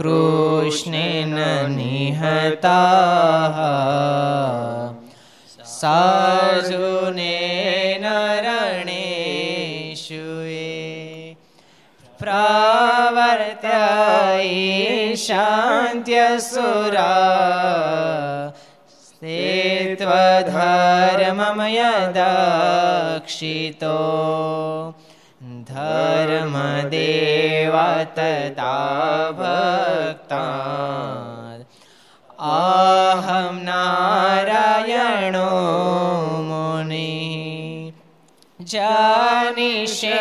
कृष्णेन निहताः सार्जुनेन रणेषु ये प्रवर्त्य शान्त्यसुरा ते त्वधर्मं यदक्षितो धर्मदेवा तदा भक्ता अहं नारायणो मुनिः जानिषे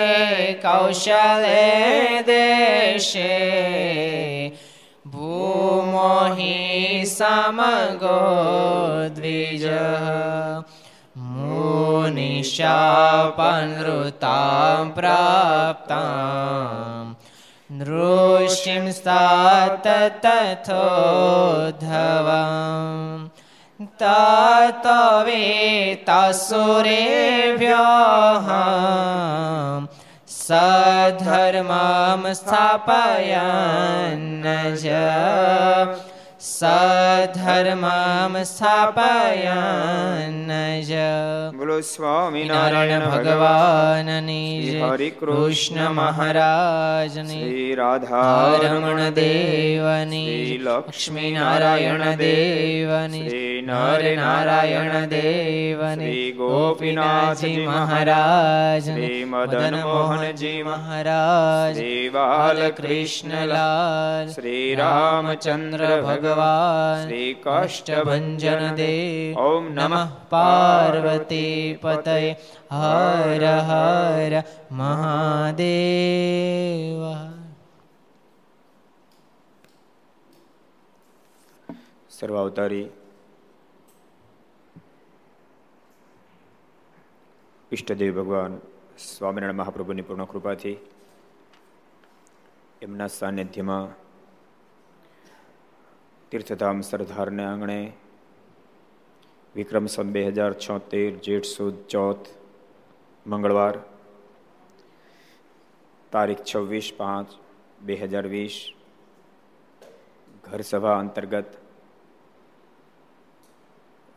कौशले देशे भूमोहि समगो द्विजः मुनिशापनृतां प्राप्ताम् नृषिं सात तथोधवम् तत्वेतासुरेभ्यः सधर्मं स्थापयन् ज સધર્મમ સ્થાપયન જ બોલો સ્વામિનારાયણ ભગવાનની હરે કૃષ્ણ મહારાજની શ્રી રાધારમણ દેવની લક્ષ્મી નારાયણ દેવની નર નારાયણ દેવની શ્રી ગોપીનાથજી મહારાજ શ્રી મદન મોહનજી મહારાજ શ્રી બાલકૃષ્ણલાલ શ્રી રામચંદ્ર ભગવાન શ્રી કષ્ટભન દેવ ઓમ નમઃ પાર્વતી પતય હર હર મહાદેવ સર્વાવતારી ઈષ્ટદેવ ભગવાન સ્વામિનારાયણ મહાપ્રભુની પૂર્ણ કૃપાથી એમના સાનિધ્યમાં તીર્થધામ સરદારને આંગણે વિક્રમ સન બે હજાર છોતેર, જેઠ સુદ ચોથ, મંગળવાર, તારીખ છવ્વીસ પાંચ બે હજાર વીસ, ઘરસભા અંતર્ગત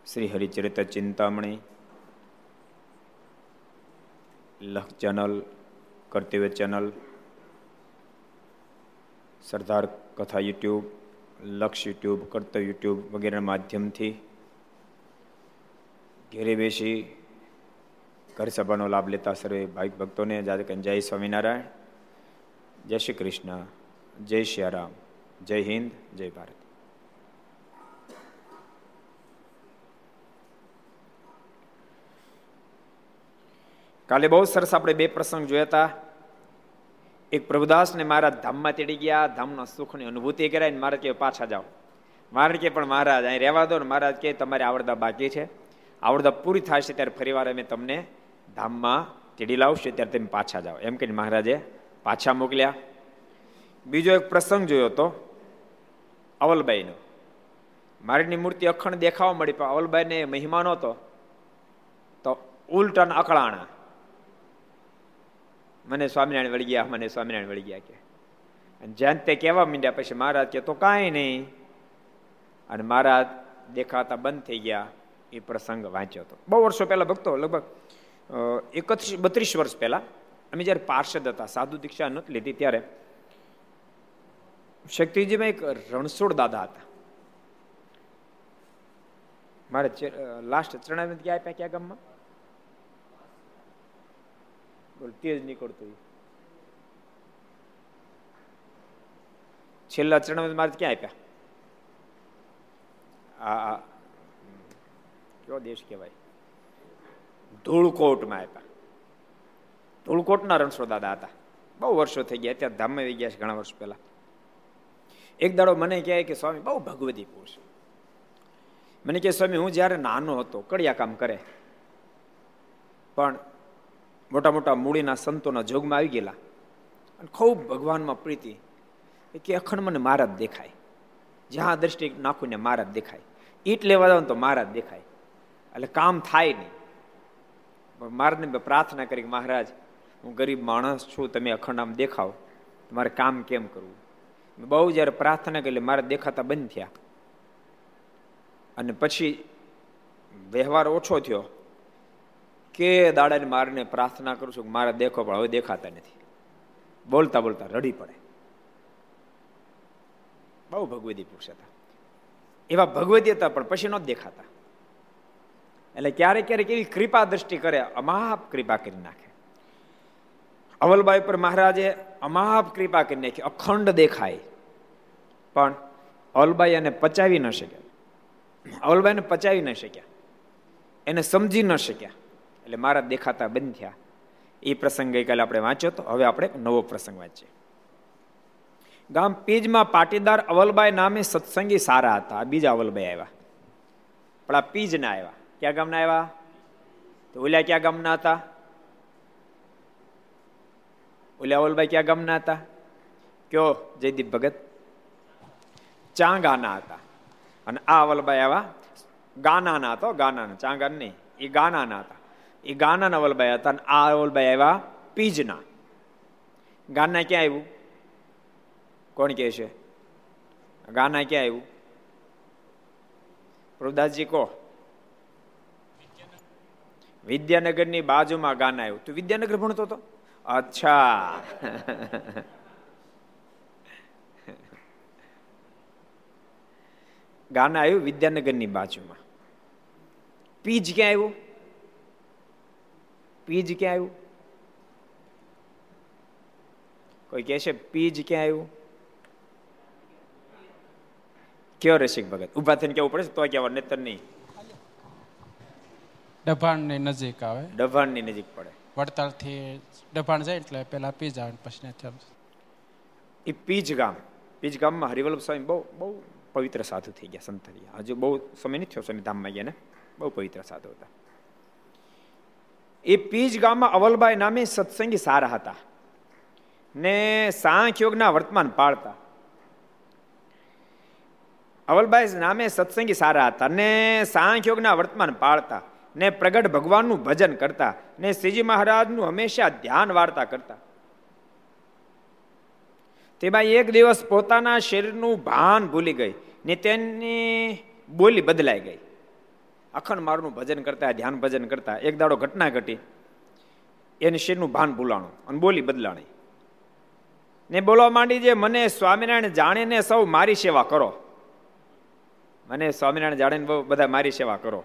શ્રી હરિચરિત ચિંતામણી લખ ચેનલ કર્તવ્ય ચેનલ, સરદાર કથા યુટ્યુબ, લક્ષ યુટ્યુબ, કર્તવ્ય યુટ્યુબ વગેરેના માધ્યમથી ઘેરે બેસી ઘર સભાનો લાભ લેતા સર્વે ભાઈ ભક્તોને જય સ્વામિનારાયણ, જય શ્રી કૃષ્ણ, જય શ્રી રામ, જય હિન્દ, જય ભારત. કાલે બહુ સરસ આપણે બે પ્રસંગ જોયા હતા. એક પ્રભુદાસને મારા ધામમાં તેડી ગયા, ધામના સુખની અનુભૂતિ કરાય મહારાજ કે પાછા જાઓ. મહારાજ કે પણ મહારાજ, અહીં રહેવા દો ને મહારાજ કે તમારે આવડતા બાકી છે. આવડતા પૂરી થશે ત્યારે ફરીવાર અમે તમને ધામમાં તેડી લાવશે, ત્યારે તમે પાછા જાઓ. એમ કહીને મહારાજે પાછા મોકલ્યા. બીજો એક પ્રસંગ જોયો હતો, અવલબાઈનો. મારીની મૂર્તિ અખંડ દેખાવા મળી, પણ અવલબાઈને મહિમા નહોતો. તો ઉલટન અકળાણા. મને સ્વામિનારાયણ વળી ગયા, મને સ્વામિનારાયણ વળી ગયા કે. અને જ્યાં તે કહેવા માંડ્યા પછી મહારાજ કે, તો કાંઈ નહીં. અને મહારાજ દેખાતા બંધ થઈ ગયા, એ પ્રસંગ વાંચ્યો હતો. બહુ વર્ષો પહેલા ભક્તો, લગભગ એકત્રીસ, બત્રીસ વર્ષ પહેલા, અમે જ્યારે પાર્ષદ હતા, સાધુ દીક્ષા નથી લીધી ત્યારે, શક્તિજીમાં એક રણછોડ દાદા હતા. મારે લાસ્ટ ચરણાનંદ ક્યાં આપ્યા ક્યાં ગામમાં? બોલ તેજ નીકળતું છેલ્લા ચરણ મારે ક્યાં આપ્યા? આ કયો દેશ કહેવાય? ધૂળકોટમાં આપ્યા. ધૂળકોટના રણછોડ દાદા હતા. બહુ વર્ષો થઈ ગયા અત્યારે ધામમાં આવી ગયા છે ઘણા વર્ષ પહેલા. એક દાડો મને કહે કે સ્વામી બહુ ભગવતી પુરુષ મને કહે સ્વામી હું જ્યારે નાનો હતો કડિયા કામ કરે. પણ મોટા મોટા મૂડીના સંતોના જોગમાં આવી ગયેલા. અને ખૂબ ભગવાનમાં પ્રીતિ. કે અખંડ મને મારા જ દેખાય. જ્યાં દ્રષ્ટિ નાખું ને મારા જ દેખાય. ઈટ લેવા જાવ તો મારા જ દેખાય. એટલે કામ થાય નહીં. મારને પ્રાર્થના કરી મહારાજ, હું ગરીબ માણસ છું, તમે અખંડ આમ દેખાવ. મારે કામ કેમ કરવું? મેં બહુ જ્યારે પ્રાર્થના કરી મારે દેખાતા બંધ થયા. અને પછી વ્યવહાર ઓછો થયો. કે દાડાને મારને પ્રાર્થના કરું છું મારે દેખો પણ હવે દેખાતા નથી. બોલતા બોલતા રડી પડે. બહુ ભગવદી પુરુષ હતા. એવા ભગવદી હતા પણ પછી ન દેખાતા. એટલે ક્યારેક ક્યારેક એવી કૃપા દ્રષ્ટિ કરે, અમાપ કૃપા કરી નાખે. અવલબાઈ પર મહારાજે અમાપ કૃપા કરી નાખી, અખંડ દેખાય. પણ અવલબાઈ એને પચાવી ન શક્યા. અવલબાઈને પચાવી ન શક્યા. એને સમજી ન શક્યા. એટલે મારા દેખાતા બંધ થયા. એ પ્રસંગ ગઈકાલે આપણે વાંચ્યો તો હવે આપણે નવો પ્રસંગ વાંચીએ. ગામ પીજમાં પાટીદાર અવલબાઈ નામે સત્સંગી સારા હતા. બીજા અવલબાઈ આવ્યા. પણ આ પીજ ના આવ્યા. ક્યાં ગામના આવ્યા? તો ઓલા ક્યાં ગામના હતા? ઓલા અવલભાઈ ક્યાં ગામના હતા? કયો? જયદીપ ભગત. ચાંગાના હતા. અને આ અવલભાઈ આવ્યા. ગાનાના હતો ગાનાના. ચાંગા નહીં. એ ગાનાના હતા. એ ગાનાના અવલભાઈ હતા અને આ અવલભાઈ આવ્યા પીજના. ગાના ક્યાં આવ્યું કોણ કહે છે? ગાના ક્યાં આવ્યું પ્રભુદાસજી કહો. વિદ્યાનગરની બાજુમાં ગાના આવ્યું તું વિદ્યાનગર ભણતો હતો? અચ્છા. ગાના આવ્યું વિદ્યાનગરની બાજુમાં. પીજ ક્યાં આવ્યું પીજ ક્યાં આવ્યું? કોઈ કહે છે પીજ ક્યાં આવ્યું? કયો રસિક ભગત? ઊભા થઈને કેવું પડે તો કહેવાય નેતર નહીં. ડભાણની નજીક આવે. ડભાણની નજીક પડે. વડતાલથી ડભાણ જાય એટલે પેલા પીજ આવે પછી એ પીજ ગામ. પીજ ગામમાં હરિવલ્લભ સ્વામી બહુ બહુ પવિત્ર સાધુ થઈ ગયા સંતરિયા હજુ બહુ સમય નથી થયો સ્વામી ધામમાં ગયા ને? બહુ પવિત્ર સાધુ હતા. એ પીજ ગામમાં અવલબાઈ નામે સત્સંગી સારા હતા. ને સાંખ યોગના વર્તમાન પાળતા. અવલબાઈ નામે સત્સંગી સારા હતા ને સાંખ યોગના વર્તમાન પાળતા. ને પ્રગટ ભગવાનનું ભજન કરતા. ને શ્રીજી મહારાજનું હંમેશા ધ્યાન વાર્તા કરતા. તેમાં એક દિવસ પોતાના શરીરનું ભાન ભૂલી ગઈ ને તેની બોલી બદલાઈ ગઈ. અખંડ મારનું ભજન કરતા, ધ્યાન ભજન કરતા, એક દાડો ઘટના ઘટી. એને શિરનું ભાન ભૂલાણું? અને બોલી બદલાણી. ને બોલવા માંડી જે, મને સ્વામિનારાયણ જાણીને સૌ મારી સેવા કરો. મને સ્વામિનારાયણ જાણીને બધા મારી સેવા કરો.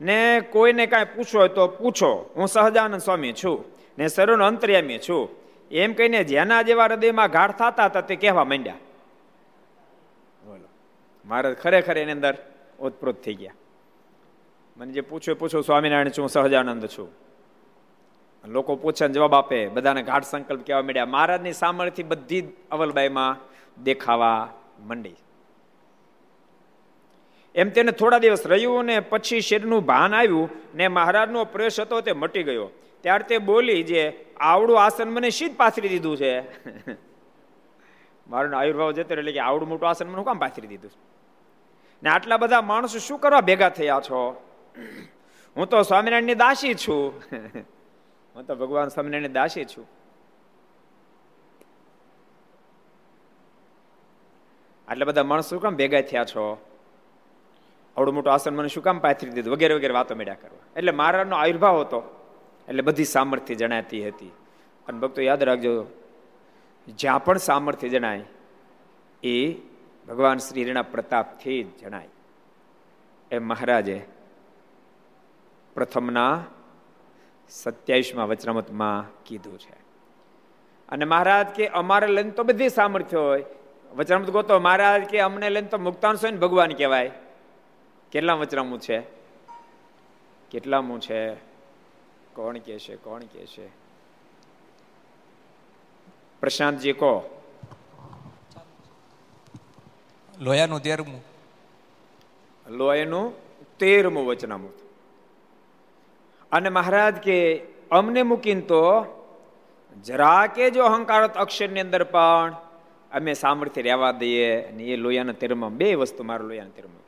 ને કોઈને કાંઈ પૂછો હોય તો પૂછો. હું સહજાનંદ સ્વામી છું. ને સરોનો અંતર્યામી છું. એમ કહીને જેના જેવા હૃદયમાં ગાઢ થતા હતા તે કહેવા માંડ્યા. બોલો. મારે ખરેખર એની અંદર ઓતપ્રોત થઈ ગયા. મને જે પૂછો પૂછો, સ્વામિનારાયણ છું સહજાનંદ છું. લોકો પૂછે જવાબ આપે, બધાને ગાઢ સંકલ્પ કહેવા માંડ્યા. મહારાજની સામર્થ્ય બધી અવલબાઈમાં દેખાવા મંડી. એમ તેને થોડા દિવસ રહ્યું ને પછી શેરનું ભાન આવ્યું ને મહારાજનો પ્રવેશ હતો તે મટી ગયો. ત્યાર તે બોલી જે, આવડું આસન મને શીત પાથરી દીધું છે? મારું આયુર્ભાવ જતો એટલે કે આવડું મોટું આસન મને કામ પાથરી દીધું ને આટલા બધા માણસો શું કરવા ભેગા થયા છો? હું તો સ્વામિનારાયણની દાસી છું. હું તો ભગવાન સ્વામિનારાયણની દાસી છું. આટલા બધા માણસ શું કામ ભેગા થયા છો? આવડું મોટું આસન મને શું કામ પાથરી દીધું? વગેરે વગેરે વાતો મેળ્યા કરવા. એટલે મહારાજનો આવિર્ભાવ હતો. એટલે બધી સામર્થ્ય જણાતી હતી. અને ભક્તો યાદ રાખજો, જ્યાં પણ સામર્થ્ય જણાય, એ ભગવાન શ્રીના પ્રતાપથી જ જણાય. એ મહારાજે પ્રથમના સત્યાવીસમાં વચનામતમાં કીધું છે. અને મહારાજ કે અમારે લઈને તો બધી સામર્થ્ય હોય. વચનામત ગોતો મહારાજ કે અમને લઈને તો મુક્તાન ભગવાન કહેવાય. કેટલા વચરામું છે? કેટલામું છે? કોણ કે છે? કોણ કે છે? પ્રશાંતજી કહો. લોયાનું તેરમું. લોયાનું તેરમું વચનામૃત. અને મહારાજ કે, અમને મૂકીને તો જરા કે જો અહંકાર અક્ષરની અંદર પણ અમે સામર્થ્ય રહેવા દઈએ અને એ લોયાના તેરમાં, બે વસ્તુ મારું લોયાના તેરમાં.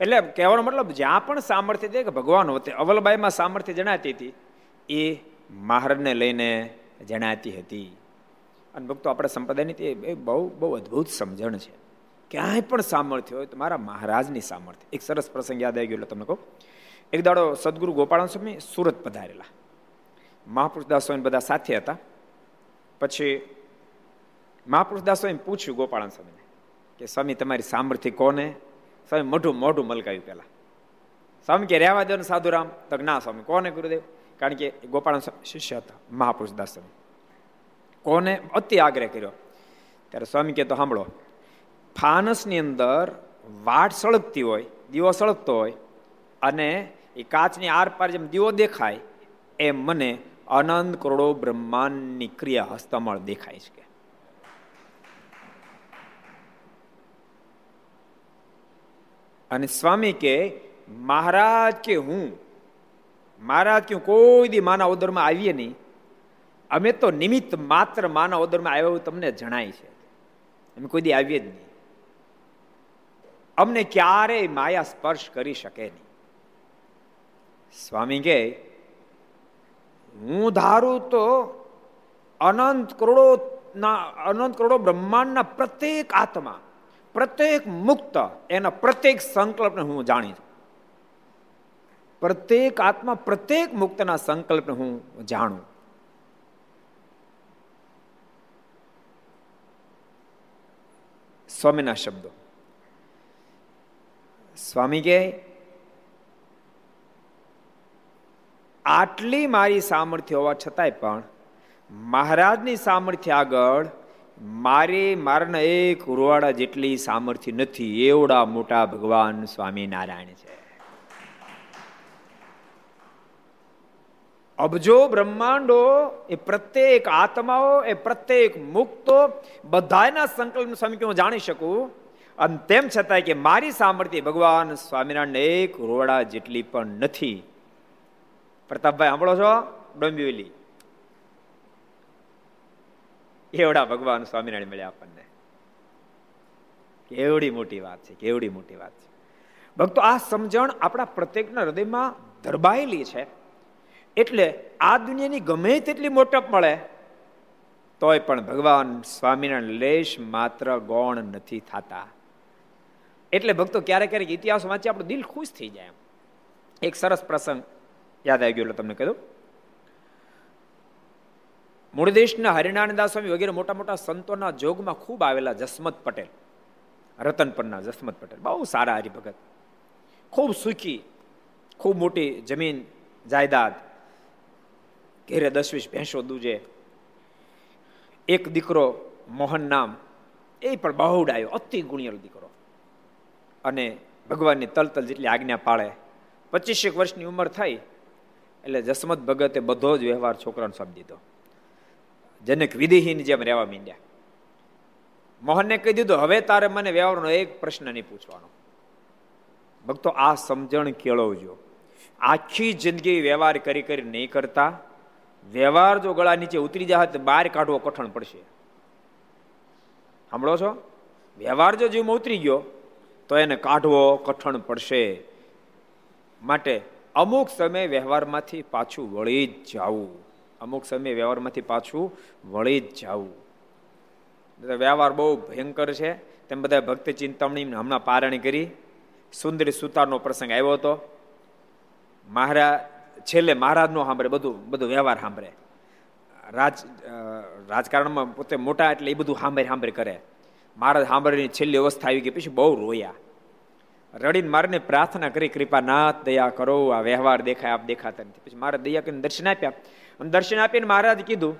એટલે કહેવાનો મતલબ, જ્યાં પણ સામર્થ્ય છે કે ભગવાન હોતે અવલબાઈમાં સામર્થ્ય જણાતી હતી, એ મહારાજને લઈને જણાતી હતી. અને ભક્તો, આપણા સંપ્રદાયની તે બહુ બહુ અદ્ભુત સમજણ છે. ક્યાંય પણ સામર્થ્ય હોય તો મારા મહારાજની સામર્થ્ય. એક સરસ પ્રસંગ યાદ આવી ગયો, એટલે તમને કહું. એક દાડો સદગુરુ ગોપાળન સ્વામી સુરત પધારેલા. મહાપુરુષદાસ સ્વામી બધા સાથે હતા. પછી મહાપુરુષદાસ સ્વામી પૂછ્યું ગોપાળન સ્વામીને કે, સ્વામી, તમારી સામર્થ્ય કોને? સ્વામી મોઢું મોઢું મલકાવ્યું પહેલાં. સ્વામી કે, રહેવા દો ને સાધુરામ. તો ના, સ્વામી, કોને ગુરુદેવ? કારણ કે ગોપાળન શિષ્ય હતા મહાપુરુષદાસ સ્વામી કોને? અતિ આગ્રહ કર્યો. ત્યારે સ્વામી કે, તો સાંભળો, ફાનસની અંદર વાટ સળગતી હોય, દીવો સળગતો હોય અને એ કાચની આર પાર જેમ દીવો દેખાય, એમ મને અનંત કરોડો બ્રહ્માંડની ક્રિયા હસ્તમળ દેખાય છે. અને સ્વામી કે, મહારાજ કે હું, મહારાજ કે કોઈ દી માના ઉદરમાં આવીએ નહીં. અમે તો નિમિત્ત માત્ર માના ઉદરમાં આવ્યા એવું તમને જણાય છે. અમે કોઈ દી આવીએ જ નહીં. અમને ક્યારેય માયા સ્પર્શ કરી શકે નહીં. સ્વામી કે હું ધારું તો અનંત કરોડો અનંત કરોડો બ્રહ્માંડના પ્રત્યેક આત્મા, પ્રત્યેક મુક્ત, એના પ્રત્યેક સંકલ્પને હું જાણી છું. પ્રત્યેક આત્મા, પ્રત્યેક મુક્તના સંકલ્પને હું જાણું. સ્વામીના શબ્દો. સ્વામી કે આટલી મારી સામર્થ્ય હોવા છતાંય પણ મહારાજની સામર્થ્ય આગળ મારે મારના એક ઉરવાડા જેટલી સામર્થ્ય નથી, એવડા મોટા ભગવાન સ્વામિનારાયણ છે. અબજો બ્રહ્માંડો એ પ્રત્યેક આત્માઓ, એ પ્રત્યેક મુક્તો બધાના સંકલ્પ સ્વામી હું જાણી શકું? અને તેમ છતાંય કે મારી સામર્થ્ય ભગવાન સ્વામિનારાયણ એક રોડા જેટલી પણ નથી પ્રતાપભાઈ, સાંભળો છો? ડોંબિવલી. એવડા ભગવાન સ્વામિનારાયણ મળ્યા આપણને. કેવડી મોટી વાત છે, કેવડી મોટી વાત છે. ભક્તો, આ સમજણ આપણા પ્રત્યેકના હૃદયમાં ધરબાયેલી છે. એટલે આ દુનિયાની ગમે તેટલી મોટપ મળે, તોય પણ ભગવાન સ્વામિનારાયણ લેશ માત્ર ગૌણ નથી થતા. એટલે ભક્તો, ક્યારેક ક્યારેક ઇતિહાસ વાંચી આપણું દિલ ખુશ થઈ જાય એક સરસ પ્રસંગ. યાદ આવી ગયો એટલે તમને કહ્યું મૂળ દેશના હરિનારાયણદાસ સ્વામી વગેરે મોટા મોટા સંતોના જોગમાં ખૂબ આવેલા જસમત પટેલ રતનપરના જસમત પટેલ, બહુ સારા હરિભગત. ખૂબ સુખી, ખૂબ મોટી જમીન જાયદાદ, ઘેરે દસ વીસ ભેંસો દૂજે, એક દીકરો મોહન નામ, એ પણ બહુ ડાયો અતિ ગુણિયલ દીકરો. અને ભગવાનની તલતલ જેટલી આજ્ઞા પાળે, પચીસેક વર્ષની ઉંમર થઈ એટલે જસમત ભગતે બધો જ વ્યવહાર છોકરાને સોંપી દીધો. જનક વિધિહીન જેમ રહેવા માંડ્યા. મોહનને કહી દીધું, હવે તારે મને વ્યવહારનો એક પ્રશ્ન નહીં પૂછવાનો. ભક્તો, આ સમજણ કેળવજો. આખી જિંદગી વ્યવહાર કરી કરી નહીં કરતા. વ્યવહાર જો ગળા નીચે ઉતરી જાય તો બહાર કાઢવો કઠણ પડશે. સાંભળો છો? વ્યવહાર જો જીવમાં ઉતરી ગયો, તો એને કાઢવો કઠણ પડશે. માટે અમુક સમય વ્યવહારમાંથી પાછું વળી જ જવું. અમુક સમય વ્યવહારમાંથી પાછું વળી જ જવું. વ્યવહાર બહુ ભયંકર છે. તેમ બધા ભક્ત ચિંતામણી હમણાં પારણી કરી. સુંદરી સુતારનો પ્રસંગ આવ્યો હતો. મહારાજ છેલ્લે મહારાજનો સાંભળે, બધું બધું વ્યવહાર સાંભળે. રાજ રાજકારણમાં પોતે મોટા એટલે એ બધું સાંભળે સાંભળે કરે. મહારાજ સાંભળીની છેલ્લી અવસ્થા આવી ગઈ, પછી બહુ રોયા. રડીને મારને પ્રાર્થના કરી કૃપાનાથ દયા કરો, આ વ્યવહાર દેખાય, આપ દેખાતા નથી. પછી મારા દયા કરીને દર્શન આપ્યા. અને દર્શન આપીને મહારાજ કીધું,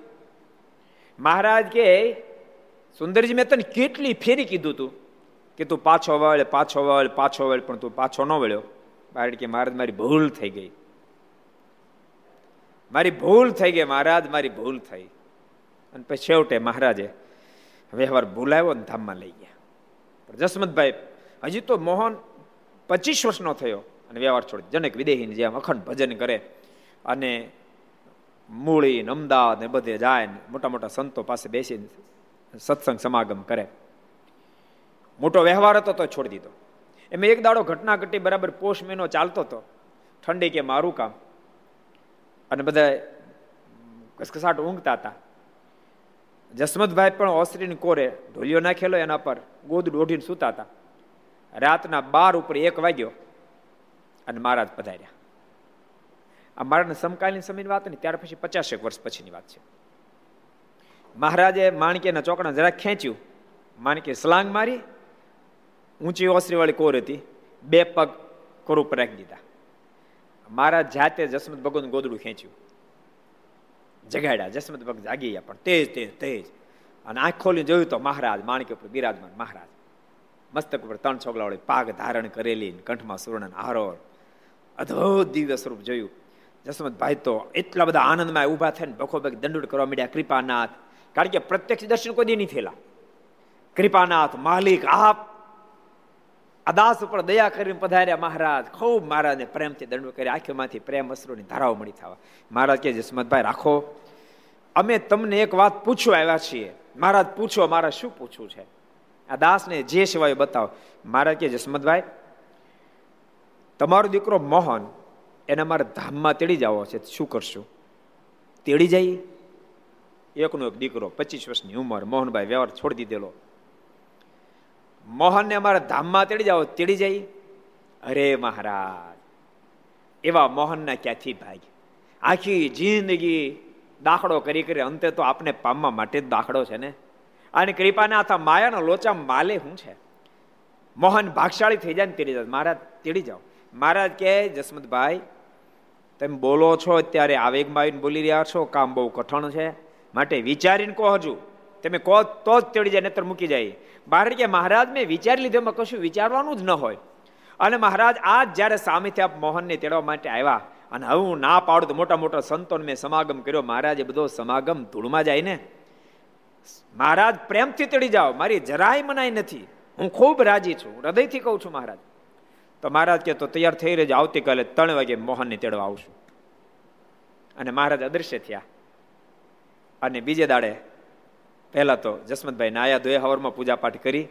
મહારાજ કે, સુંદરજી, મેં તને કેટલી ફેરી કીધું તું કે તું પાછો વળ પાછો વળ પાછો વળ, પણ તું પાછો ન વળ્યો. કારણ કે, મહારાજ, મારી ભૂલ થઈ ગઈ. મારી ભૂલ થઈ ગઈ, મહારાજ, મારી ભૂલ થઈ. અને પછી છેવટે મહારાજે વ્યવહાર ભૂલાવ્યો ને ધામમાં લઈ ગયા. જસમતભાઈ, હજી તો મોહન પચીસ વર્ષનો થયો અને વ્યવહાર છોડી. જનક વિદેહીને જેમ અખંડ ભજન કરે અને મૂળી અમદાવાદ ને બધે જાય ને મોટા મોટા સંતો પાસે બેસીને સત્સંગ સમાગમ કરે. મોટો વ્યવહાર હતો તો છોડી દીધો. એમાં એક દાડો ઘટના ઘટી બરાબર પોષ મહિનો ચાલતો હતો. ઠંડી કે મારું કામ. અને બધા કસકસાટ ઊંઘતા હતા. જસમતભાઈ પણ ઓસરીની કોરે ઢોલિયો નાખેલો એના પર ગોદ દોઢીને સૂતા હતા. રાતના બાર ઉપર એક વાગ્યો અને મહારાજ પધાર્યા. આ મહારાજના સમકાલીન સમયની વાત નહીં, ત્યાર પછી પચાસેક વર્ષ પછીની વાત છે. મહારાજે માણકીના ચોકડા જરા ખેંચ્યું માણકે સલાંગ મારી, ઊંચી ઓસરીવાળી કોર હતી, બે પગ કોર ઉપર રાખી દીધા. મહારાજ જાતે જસમત ભગવાન ગોદડું ખેંચ્યું. જગાડ્યા, જસમત ભગત જાગી ગયા પણ તેજ તેજ તેજ. અને આંખ ખોલી જોયું તો મહારાજ માણકી ઉપર બિરાજમાન મહારાજ. મસ્તક ઉપર ત્રણ છોકલાવાળી પાગ ધારણ કરેલી કંઠમાં સુવર્ણ હારો અધો દિવ્ય સ્વરૂપ જોયું. જસમતભાઈ તો એટલા બધા આનંદમાં ઊભા થઈને બખો દંડુડ કરવા માંડ્યા, કૃપાનાથ. કારણ કે પ્રત્યક્ષ દર્શન કોઈ દી નહીં થયેલા. કૃપાનાથ, માલિક, આપ અદાસ ઉપર દયા કરીને પધાર્યા મહારાજ. ખૂબ મહારાજને પ્રેમથી દંડ કરી આંખીમાંથી પ્રેમ અસરોની ધારાઓ મળી થવા. મહારાજ કે જસમતભાઈ રાખો. અમે તમને એક વાત પૂછવા આવ્યા છીએ. મહારાજ પૂછો, મારા શું પૂછવું છે? આ દાસને જે સિવાય બતાવો. મહારાજ કે જસમતભાઈ તમારો દીકરો મોહન, એને મારે ધામમાં તેડી જવો છે. શું કરશું? તેડી જઈએ એકનો એક દીકરો, પચીસ વર્ષની ઉંમર, મોહનભાઈ વ્યવહાર છોડી દીધેલો. મોહનને અમારા ધામમાં તેડી જાઓ તેડી જાય? અરે મહારાજ, એવા મોહનના ક્યાંથી ભાગ આખી જિંદગી દાખલો કરી કરી, અંતે તો આપને પામવા માટે જ દાખલો છે ને. અને કૃપાના હતા માયાનો લોચા માલે શું છે. મોહન ભાગશાળી થઈ જાય ને તેડી જાય. મહારાજ, તેડી જાઓ. મહારાજ કે જસમતભાઈ, તમે બોલો છો, અત્યારે આવેગમાં બોલી રહ્યા છો, કામ બહુ કઠણ છે. માટે વિચારીને કહો હજુ. તમે કહો તો જ તેડી જાય નતર મૂકી જાય. બહાર કે મહારાજ, મેં વિચારી લીધો, એમાં કશું વિચારવાનું જ ન હોય. અને મહારાજ, આજ જ્યારે સામેથી આપ મોહનને તેડવા માટે આવ્યા, અને હવે હું ના પાડું તો મોટા મોટા સંતોને મેં સમાગમ કર્યો, મહારાજે બધો સમાગમ ધૂળમાં જાય ને. મહારાજ, પ્રેમથી તળી જાઓ. મારી જરાય મનાય નથી. હું ખૂબ રાજી છું. હૃદયથી કહું છું, મહારાજ. તો મહારાજ કે તો તૈયાર થઈ રહેજો. આવતીકાલે ત્રણ વાગે મોહનને તેડવા આવશું. અને મહારાજ અદૃશ્ય થયા. અને બીજે દાડે પહેલાં તો જસમતભાઈ નાયા ધોયા હવરમાં પૂજાપાઠ કરી.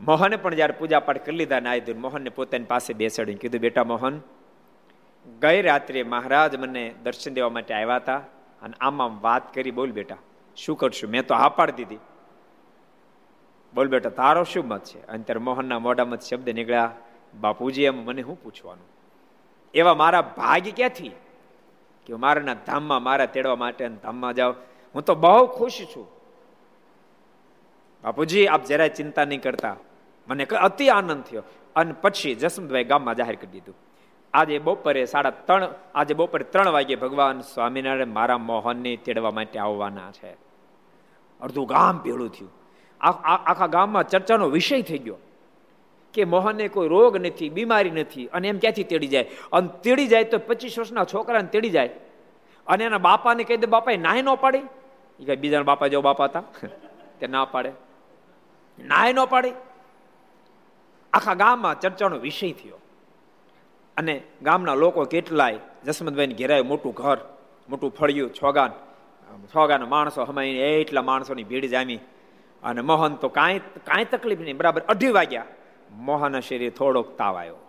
મોહને પણ જ્યારે પૂજાપાઠ કરી લીધા નાય ધોઈ મોહનને પોતાની પાસે બેસાડ્યું કીધું, બેટા મોહન, ગઈ રાત્રે મહારાજ મને દર્શન દેવા માટે આવ્યા હતા અને આમ આમ વાત કરી. બોલ બેટા. શું કરશું? મેં તો હા પાડી દીધી. બોલ બેટા, તારો શું મત છે? અને ત્યારે મોહનના મોઢામાં શબ્દ નીકળ્યા, બાપુજી, એમ મને શું પૂછવાનું? એવા મારા ભાગ્ય ક્યાંથી? કે મારાના ધામમાં મારા તેડવા માટે ધામમાં જાઓ. હું તો બહુ ખુશ છું. બાપુજી, આપ જરાય ચિંતા નહીં કરતા. મને અતિ આનંદ થયો. અને પછી જસમતભાઈ ગામમાં જાહેર કરી દીધું. આજે બપોરે સાડા ત્રણ, આજે બપોરે ત્રણ વાગે ભગવાન સ્વામિનારાયણ મારા મોહનને તેડવા માટે આવવાના છે. અડધું ગામ ભેળું થયું. આખા ગામમાં ચર્ચાનો વિષય થઈ ગયો કે મોહનને કોઈ રોગ નથી, બીમારી નથી, અને એમ ક્યાંથી તેડી જાય? અને તેડી જાય તો પચીસ વર્ષના છોકરાને તેડી જાય. અને એના બાપાને કહી દે, બાપાએ નાય ન પાડી. એ કઈ બીજાના બાપા જેવો બાપા હતા. તે ના પાડે. નાય ન પાડી. આખા ગામમાં ચર્ચાનો વિષય થયો. અને ગામના લોકો કેટલાય જસમતભાઈને ઘેરાયું મોટું ઘર, મોટું ફળિયું, છોગાન છોગાના માણસો હમાઈને એટલા માણસોની ભીડ જામી. અને મોહન તો કાંઈ કાંઈ તકલીફ નહીં, બરાબર અઢી વાગ્યા મોહનના શરીર થોડોક તાવ આવ્યો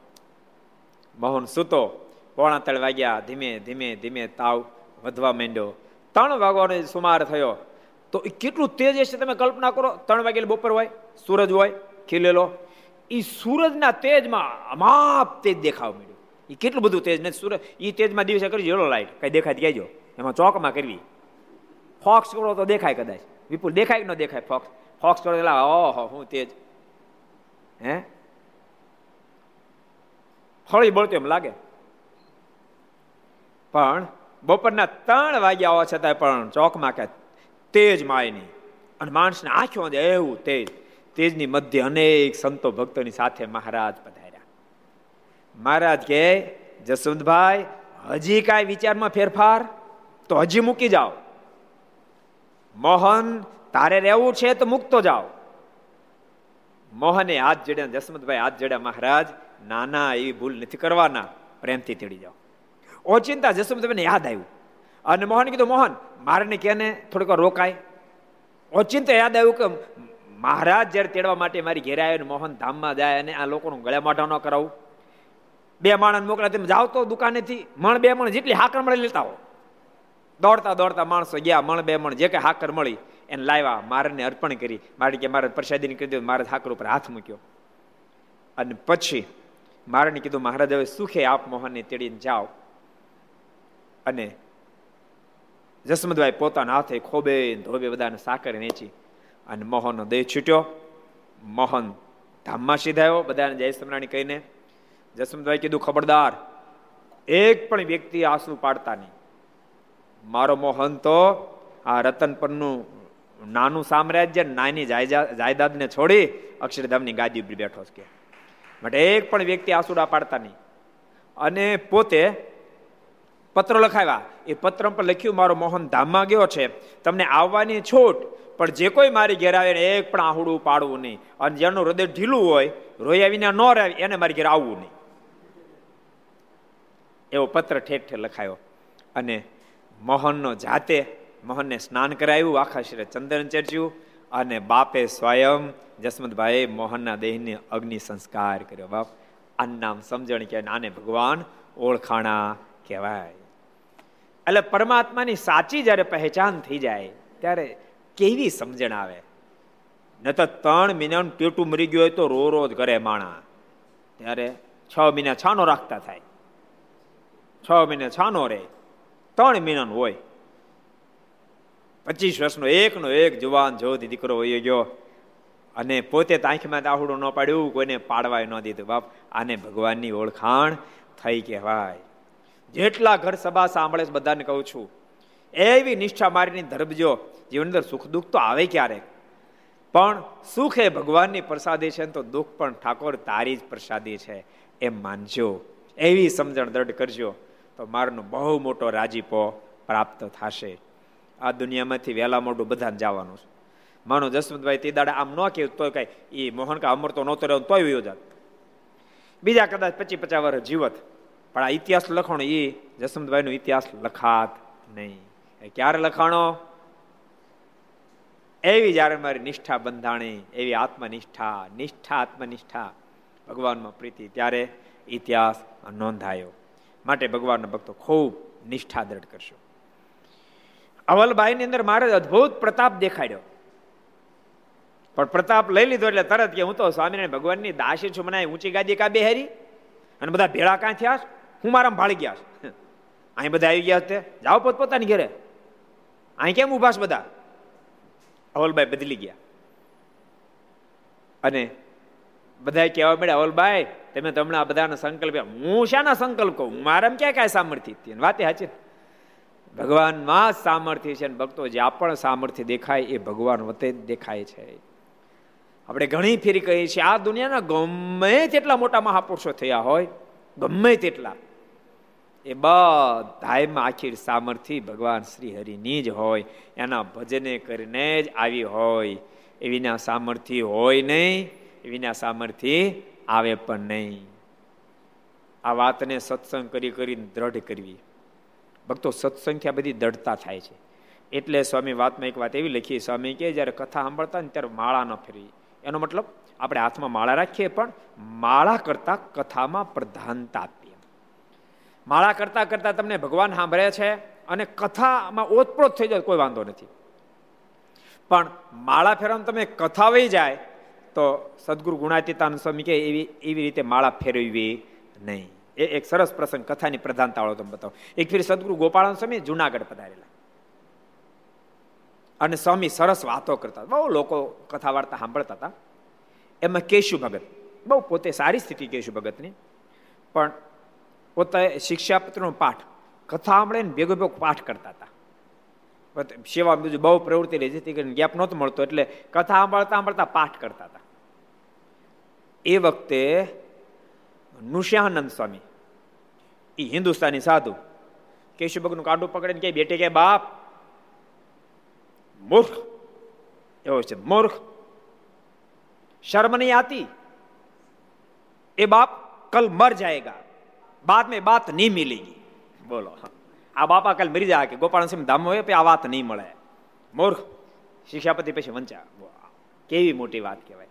મોહન સૂતો, પોણા ત્રણ વાગ્યા ધીમે ધીમે ધીમે તાવ વધવા માંડ્યો. ત્રણ વાગવાનો સુમાર થયો. તો એ કેટલું તેજ હશે તમે કલ્પના કરો? ત્રણ વાગે બપોર હોય, સૂરજ હોય, ખીલેલો. એ સૂરજના તેજમાં અમાપ તેજ દેખાવ મળ્યું એ કેટલું બધું તેજ ને સૂરજ એ તેજમાં દિવસે કરી યલો લાઈટ, કઈ દેખાય કહેજો એમાં ચોકમાં કરવી. ફોક્સ કરો તો દેખાય કદાચ. વિપુલ, દેખાય કે ન દેખાય ફોક્સ ફોક્સ કરો એટલે ઓહો, હું તેજ. હે? ફળી બળતો એમ લાગે. પણ બપોરના ત્રણ વાગ્યા હોવા છતાંય પણ ચોકમાં કે તેજ માયની અને માણસને આંખો એવું તેજ. તેજની મધ્ય અનેક સંતો ભક્તોની સાથે મહારાજ મહારાજ કે, જસવંતભાઈ, હજી કાંઈ વિચારમાં ફેરફાર? તો હજી મૂકી જાઓ. મોહન, તારે રહેવું છે તો મૂકતો જાઓ. મોહને હાથ જડ્યા, જસવંતભાઈ હાથ જડ્યા, મહારાજ, નાના એવી ભૂલ નથી કરવાના. પ્રેમથી તેડી જાઓ. ઓચિંતા જસવંતભાઈને યાદ આવ્યું. અને મોહન કીધું, મોહન મારે કે ને થોડીક રોકાય. ઓચિંતા યાદ આવ્યું કે, મહારાજ જ્યારે તેડવા માટે મારી ઘેરે આવ્યો મોહન ધામમાં જાય અને આ લોકોનું ગળા માઢા ન કરાવું. બે માણસ મોકલા તમે જાઓ તો દુકાનેથી, મણ બે મણ જેટલી હાકર મળે લેતા હો દોડતા દોડતા માણસો ગયા, મણ બે મણ જે કઈ હાકર મળી, એને લાવ્યા, મારને અર્પણ કરી. મારે કે મારે કરી દીધું, મારે હાકર ઉપર હાથ મૂક્યો. અને પછી મારને કીધું, મહારાજ, હવે સુખે આપ મોહનને તેડીને જાઓ. અને જસમતભાઈ પોતાના હાથે ખોબે ધોબે બધાને સાકર વેચી અને મોહનનો દેહ છૂટ્યો. મોહન ધામમાં સીધાયો, બધાને જય સમરાણી કહીને જસમતભાઈ કીધું, ખબરદાર. એક પણ વ્યક્તિ આંસુ પાડતા નહીં. મારો મોહન તો આ રતન પરનું નાનું સામ્રાજ્ય, નાની જાયદાદને છોડી અક્ષરધામની ગાદી ઉપર બેઠો છે માટે એક પણ વ્યક્તિ આંસુડા પાડતા નહીં. અને પોતે પત્ર લખાવ્યા. એ પત્ર પર લખ્યું, મારો મોહન ધામમાં ગયો છે. તમને આવવાની છૂટ, પણ જે કોઈ મારી ઘેર આવે એક પણ આહુડું પાડવું નહીં. અને જેનું હૃદય ઢીલું હોય, રોયા વિના ન રહે, એને મારી ઘેર આવવું નહીં. એવો પત્ર ઠેઠ ઠેર લખાયો. અને મોહનનો જાતે મોહનને સ્નાન કરાવ્યું, આખા શરીરે ચંદન ચર્ચ્યું અને બાપે સ્વયં જસમતભાઈએ મોહનના દેહને અગ્નિ સંસ્કાર કર્યો. બાપ આ નામ સમજણ કે આને ભગવાન ઓળખાણા કહેવાય. એટલે પરમાત્માની સાચી જ્યારે પહેચાન થઈ જાય, ત્યારે કેવી સમજણ આવે? ન તો ત્રણ મહિનાનું પેટું મરી ગયું હોય તો રો રોજ કરે માણા. ત્યારે છ મહિના છાનો રાખતા થાય. છ મહિને છાનો રહે. ત્રણ મહિનાનો હોય. પચીસ વર્ષનો એકનો એક જુવાન જોતી દીકરો હોય ગયો, અને પોતે આંખમાં દાહુડું ન પાડ્યું કોઈને પાડવાય ન દીધું. બાપ, આને ભગવાનની ઓળખાણ થઈ કહેવાય. જેટલા ઘર સભા સાંભળે બધાને કહું છું, એવી નિષ્ઠા મારીની ધરબજો જીવન અંદર સુખ દુઃખ તો આવે ક્યારેક પણ સુખ એ ભગવાનની પ્રસાદી છે તો દુઃખ પણ ઠાકોર તારી જ પ્રસાદી છે. એમ માનજો. એવી સમજણ દ્રઢ કરજો. તો મારનો બહુ મોટો રાજીપો પ્રાપ્ત થશે. આ દુનિયામાંથી વહેલા મોટું બધાને જવાનું છે. માનો જસવંતભાઈ તે દાડા આમ ન કહ્યું તોય કઈ એ મોહન કા અમર તો નહોતો રહ્યો તોય વયો જાત. બીજા કદાચ પચીસ પચાસ વર્ષ જીવત, પણ આ ઇતિહાસ લખાણો એ જસવંતભાઈનો ઇતિહાસ લખાત નહીં. ક્યારે લખાણો? એવી જ્યારે મારી નિષ્ઠા બંધાણી, એવી આત્મનિષ્ઠા, નિષ્ઠા આત્મનિષ્ઠા ભગવાનમાં પ્રીતિ, ત્યારે ઇતિહાસ નોંધાયો. માટે ભગવાનના ભક્તો ખૂબ નિષ્ઠા દ્રઢ કરશો. અવલબાઈની અંદર મારે અદભુત પ્રતાપ દેખાડ્યો. પણ પ્રતાપ લઈ લીધો એટલે તરત કે હું તો સ્વામિનારાયણ ભગવાનની દાસી છું, મને ઊંચી ગાદી કા બેહારી? અને બધા ભેળા કાં થયા? હું મારા ભાળી ગયા અહીં બધા આવી ગયા તે જાઓ પોતપોતાની ઘરે. અહીં કેમ ઊભા બધા? અવલભાઈ બદલી ગયા. અને બધા કહેવા મળ્યા અવલભાઈ તમે તમને આ બધાના સંકલ્પ હું શાના સંકલ્પ કહું? મારામાં ક્યાં ક્યાં સામર્થ્ય વાતે સાચી ભગવાનમાં સામર્થ્ય છે ભક્તો, જ્યાં પણ સામર્થ્ય દેખાય એ ભગવાન વતે જ દેખાય છે. આપણે ઘણી ફેરી કહીએ છીએ, આ દુનિયાના ગમે તેટલા મોટા મહાપુરુષો થયા હોય, ગમે તેટલા, એ બધામાં આખી સામર્થ્ય ભગવાન શ્રી હરિની જ હોય. એના ભજને કરીને જ આવી હોય. એવીના સામર્થ્ય હોય નહીં. એવીના સામર્થ્ય આવે પણ નહીં. આ વાતને સત્સંગ કરી કરીને દ્રઢ કરવી. ભક્તો સત્સંગથી આ બધી દ્રઢતા થાય છે. એટલે સ્વામી વાતમાં એક વાત એવી લખી, સ્વામી કે, જ્યારે કથા સાંભળતા ને ત્યારે માળા ન ફેરવી. એનો મતલબ આપણે હાથમાં માળા રાખીએ, પણ માળા કરતા કથામાં પ્રધાનતા આપીએ. માળા કરતા કરતા તમને ભગવાન સાંભળે છે અને કથામાં ઓતપ્રોત થઈ જાય, કોઈ વાંધો નથી. પણ માળા ફેરવામાં તમે કથા વહી જાય તો સદગુરુ ગુણાતીતાન સ્વામી કે એવી એવી રીતે માળા ફેરવવી નહીં. એ એક સરસ પ્રસંગ કથાની પ્રધાનતા વાળો તમે બતાવો. એક ફેર સદગુરુ ગોપાળન સ્વામી જુનાગઢ પધારેલા. અને સ્વામી સરસ વાતો કરતા બહુ લોકો કથા વાર્તા સાંભળતા હતા. એમાં કેશુ ભગત, બહુ પોતે સારી સ્થિતિ કેશુ ભગતની, પણ પોતે શિક્ષાપત્રનો પાઠ, કથા સાંભળીને ભેગો ભેગો પાઠ કરતા હતા. સેવા બીજું બહુ પ્રવૃત્તિ રહી. કરીને ગેપ નહોતો મળતો. એટલે કથા સાંભળતા સાંભળતા પાઠ કરતા હતા. એ વખતે નુશ્યાનંદ સ્વામી એ હિન્દુસ્તાની સાધુ, કેશુભગનું કાંડું પકડીને કે બેટે કે બાપ, મૂર્ખ. એવો છે, મૂર્ખ. શર્મ નહીં આતી. એ બાપ, કલ મર જાયગા. બાદ મેં બાત નહીં મિલેગી બોલો આ બાપા કાલ મરી જાય કે ગોપાલ ધામ હોય આ વાત નહીં મળે. મૂર્ખ. શિક્ષાપતિ પછી વંચા કેવી મોટી વાત કહેવાય.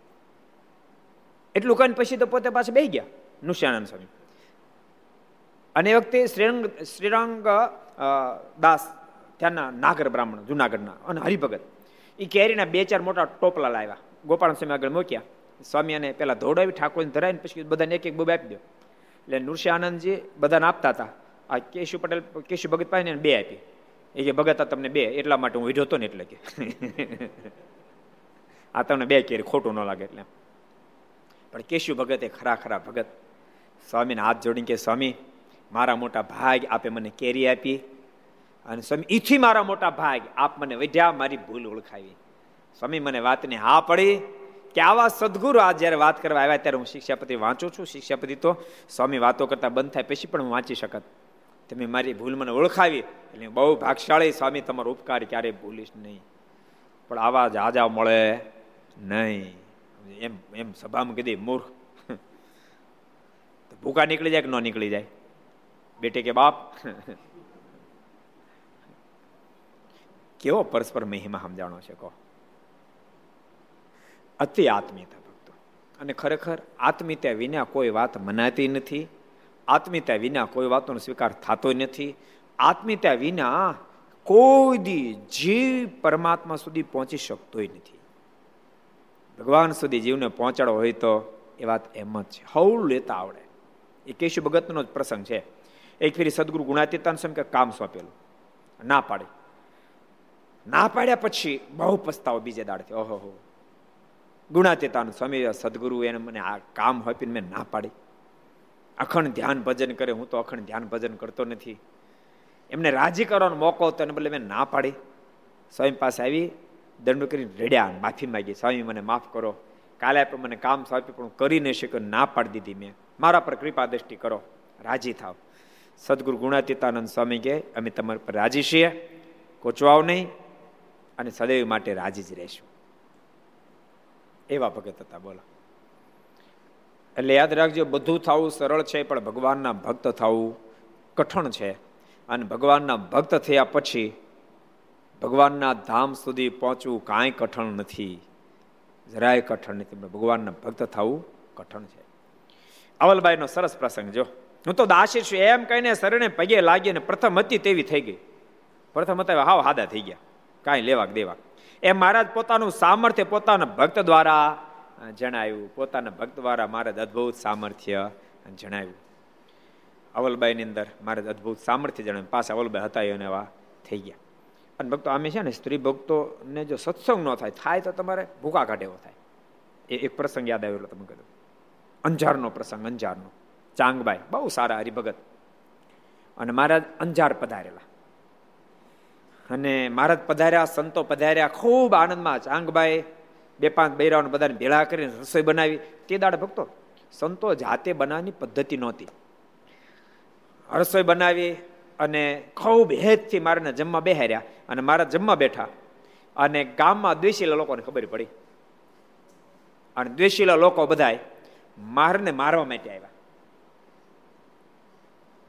એટલું કહીને પછી તો પોતે પાસે બે ગયા, નુષ્યાનંદ સ્વામી. અને એ વખતે શ્રીરંગ શ્રીરંગ દાસ, ત્યાંના નાગર બ્રાહ્મણ, જુનાગઢના, અને હરિભગત એ કેરીના બે ચાર મોટા ટોપલા લાવ્યા. ગોપાલ સ્વામી આગળ મૂક્યા. સ્વામી અને પેલા ધોડાવી ઠાકોરને ધરાવીને પછી બધાને એક એક બુબ આપી દો એટલે નૃષ્યાનંદજી બધાને આપતા હતા. આ કેશુ પટેલ, કેશુ ભગત પાસે બે આપી. એ કે, ભગત તમને બે, એટલા માટે હું વિધ્યો હતો ને એટલે કે. આ તમને બે કેરી, ખોટું ન લાગે એટલે. પણ કેશુ ભગત એ ખરા ખરા ભગત, સ્વામીને હાથ જોડીને કે, સ્વામી, મારા મોટા ભાગ આપે મને કેરી આપી અને સ્વામી, ઈથી મારા મોટા ભાગ આપ મને વધ્યા, મારી ભૂલ ઓળખાવી. સ્વામી, મને વાતની હા પડી કે આવા સદગુરુ આ જ્યારે વાત કરવા આવ્યા ત્યારે હું શિક્ષાપતિ વાંચું છું, શિક્ષાપતિ તો સ્વામી વાતો કરતા બંધ થાય પછી પણ હું વાંચી શકત. તમે મારી ભૂલ મને ઓળખાવી એટલે બહુ ભાગશાળી સ્વામી, તમારો ઉપકાર ક્યારેય ભૂલીશ નહીં. પણ આવા જ આજા મળે નહીં. એમ એમ, સભામાં કીધી, મૂર્ખ. ભૂકા નીકળી જાય કે ન નીકળી જાય? બેટે કે બાપ? કેવો પરસ્પર મહિમા સમજાણો છે, કહો. અતિ આત્મીયતા ભક્તો. અને ખરેખર આત્મીયતા વિના કોઈ વાત મનાતી નથી. આત્મીયતા વિના કોઈ વાતનો સ્વીકાર થતો નથી. આત્મીયતા વિના કોઈ દી જીવ પરમાત્મા સુધી પહોંચી શકતોય નથી. ભગવાન સુધી જીવને પહોંચાડો હોય તો એ વાત એમ જ છે. હવળ લેતા આવડે. એ કેશુ ભગતનો જ પ્રસંગ છે. એક ફેરી સદગુરુ ગુણાતીતાન સ્વામી કે કામ સોંપેલું. ના પાડે. ના પાડ્યા પછી બહુ પસ્તાવો બીજે દાડથી. ઓહો હો. ગુણાતીતાન સ્વામી, સદગુરુ એને મને આ કામ હોપીને મેં ના પાડી. અખંડ ધ્યાન ભજન કરે. હું તો અખંડ ધ્યાન ભજન કરતો નથી. એમને રાજી કરવાનો મોકો હતો, એને બદલે મેં ના પાડી. સ્વયં પાસે આવી દંડ કરીને રડ્યા માફી માગી, સ્વામી, મને માફ કરો. કાલે આપણે મને કામ સોંપ્યું પણ કરી નહીં શક્યો ના પાડી દીધી મેં. મારા પર કૃપા દ્રષ્ટિ કરો. રાજી થાવ સદગુરુ ગુણાતીતાનંદ સ્વામી કહે, અમે તમારા પર રાજી છીએ. કોચવાઓ નહીં અને સદૈવ માટે રાજી જ રહેશું. એવા ભગત હતા, બોલો. એટલે યાદ રાખજો, બધું થવું સરળ છે, પણ ભગવાનના ભક્ત થવું કઠણ છે. અને ભગવાનના ભક્ત થયા પછી ભગવાનના ધામ સુધી પહોંચવું કાંઈ કઠણ નથી. જરાય કઠણ નથી ભગવાનના ભક્ત થવું કઠણ છે. અવલબાઈનો સરસ પ્રસંગ જો. હું તો દાસી છું, એમ કહીને શરણે પગે લાગીને પ્રથમ હતી તેવી થઈ ગઈ. પ્રથમ હતા હાવ હાદા થઈ ગયા. કાંઈ લેવા દેવા. એ મહારાજ પોતાનું સામર્થ્ય પોતાના ભક્ત દ્વારા જણાવ્યું. પોતાના ભક્ત દ્વારા મહારાજ અદભુત સામર્થ્ય જણાવ્યું. અવલબાઈની અંદર મહારાજ અદભુત સામર્થ્ય જણાવ્યું. પાસે અવલબાઈ હતા એને એવા થઈ ગયા. અને ભક્તો આમે છે ને, સ્ત્રી ભક્તોને જો સત્સંગ ન થાય થાય તો તમારે ભૂકા કાઢે એવો થાય. એ એક પ્રસંગ યાદ આવેલો તમે કીધું. અંજારનો પ્રસંગ, અંજારનો. ચાંગબાઈ, બહુ સારા હરિભગત. અને મહારાજ અંજાર પધારેલા. અને મહારાજ પધાર્યા, સંતો પધાર્યા, ખૂબ આનંદમાં ચાંગબાઈ, બે પાંચ બૈરાઓને બધાને ભેળા કરીને રસોઈ બનાવી. તે દાડે ભક્તો, સંતો જાતે બનાવવાની પદ્ધતિ નહોતી. રસોઈ બનાવી અને ખૂબ હેતથી મારાને જમવા બેહાર્યા અને મારા જમવા બેઠા. અને ગામમાં દ્વેષીલા લોકોને ખબર પડી. અને દ્વેષીલા લોકો બધાય મારને મારવા માટે આવ્યા.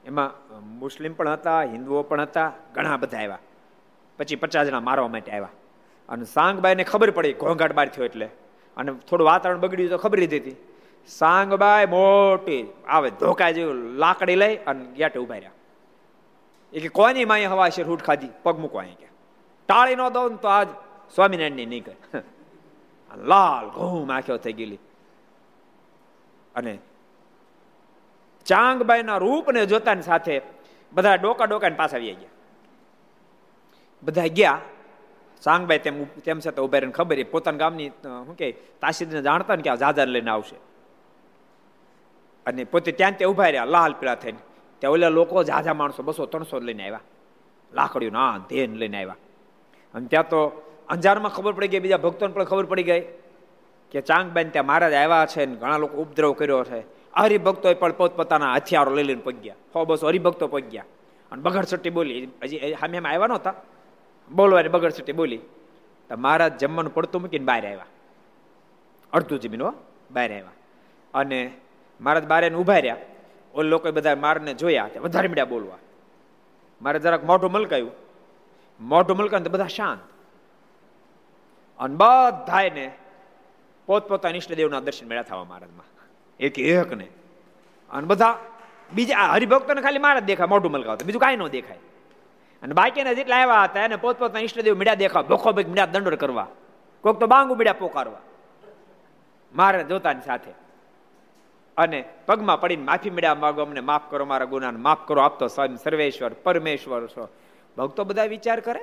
એમાં મુસ્લિમ પણ હતા, હિન્દુઓ પણ હતા, ઘણા બધા આવ્યા. પછી પચાસ જણા મારવા માટે આવ્યા. અને સાંગબાઈને ખબર પડી, ઘોંઘાટ બાર થયો એટલે. અને થોડું વાતાવરણ બગડ્યું તો ખબર લીધી હતી. સાંગબાઈ મોટી, આવે ધોકા જેવું લાકડી લઈ અને ગેટે ઊભા રહ્યા. એ કે કોની માય હવા છે રૂટ ખાધી? પગ મૂકો અહીં કે. ટાળી ન દઉં તો આજ સ્વામિનારાયણની નહીં કરે લાલ ઘઉં આખ્યો થઈ ગયેલી. અને ચાંગબાઈના રૂપને જોતાની સાથે બધા ડોકા ડોકાને પાછા આવી ગયા. બધા ગયા. ચાંગબાઈ તેમ તેમ છતાં ઊભા રહીને ખબર પોતાના ગામની શું કે તાસીદને જાણતા ને કે આ જાજા લઈને આવશે. અને પોતે ત્યાં ત્યાં ઊભા રહ્યા, લાલ પીળા થઈને. ત્યાં ઓલા લોકો ઝાઝા માણસો બસો ત્રણસો લઈને આવ્યા. લાકડીઓ ના ધેન લઈને આવ્યા. અને ત્યાં તો અંજારમાં ખબર પડી ગઈ, બીજા ભક્તોને પણ ખબર પડી ગઈ કે ચાંગબેન ત્યાં મહારાજ આવ્યા છે ને ઘણા લોકો ઉપદ્રવ કર્યો છે. હરિભક્તો પણ પોતપોતાના હથિયારો લઈ લઈને પગ ગયા હો, બસો હરિભક્તો પગ ગયા અને બગડસટ્ટી બોલી, હજી સામે એમ આવ્યા નહોતા. બોલવાની બગડસટ્ટી બોલી, તો મહારાજ જમવાનું પડતું મૂકીને બહાર આવ્યા. અડધું જમીન હો, બહાર આવ્યા. અને મહારાજ બારે ઊભા રહ્યા. ઓલ લોકો બધા મારને જોયા વધારે મીડા બોલવા. મારે જરાક મોઢું મલકાયું. મોઢું મલકાયું તો બધા શાંત. અને બધાય ને પોતપોતાના ઈષ્ટદેવના દર્શન મેળા થવા મહારાજમાં. એક એક ને. અને બધા બીજા હરિભક્તોને ખાલી મહારાજ દેખાય, મોઢું મલકાવતા. બીજું કાંઈ ન દેખાય. અને બાકીના જેટલા આવ્યા હતા એને પોતપોતાના ઈષ્ટદેવ મીડા દેખાવ, ભોખો ભાઈ મીડા દંડોળ કરવા. કોઈક તો બાંગુ મીડા પોકારવા. મારે જોતાની સાથે. અને પગમાં પડીને માફી મળ્યા માગો, અમને માફ કરો મારા ગુનાને, માફ કરો આપતો સ્વામી સર્વેશ્વર, પરમેશ્વર છો. ભક્તો બધા વિચાર કરે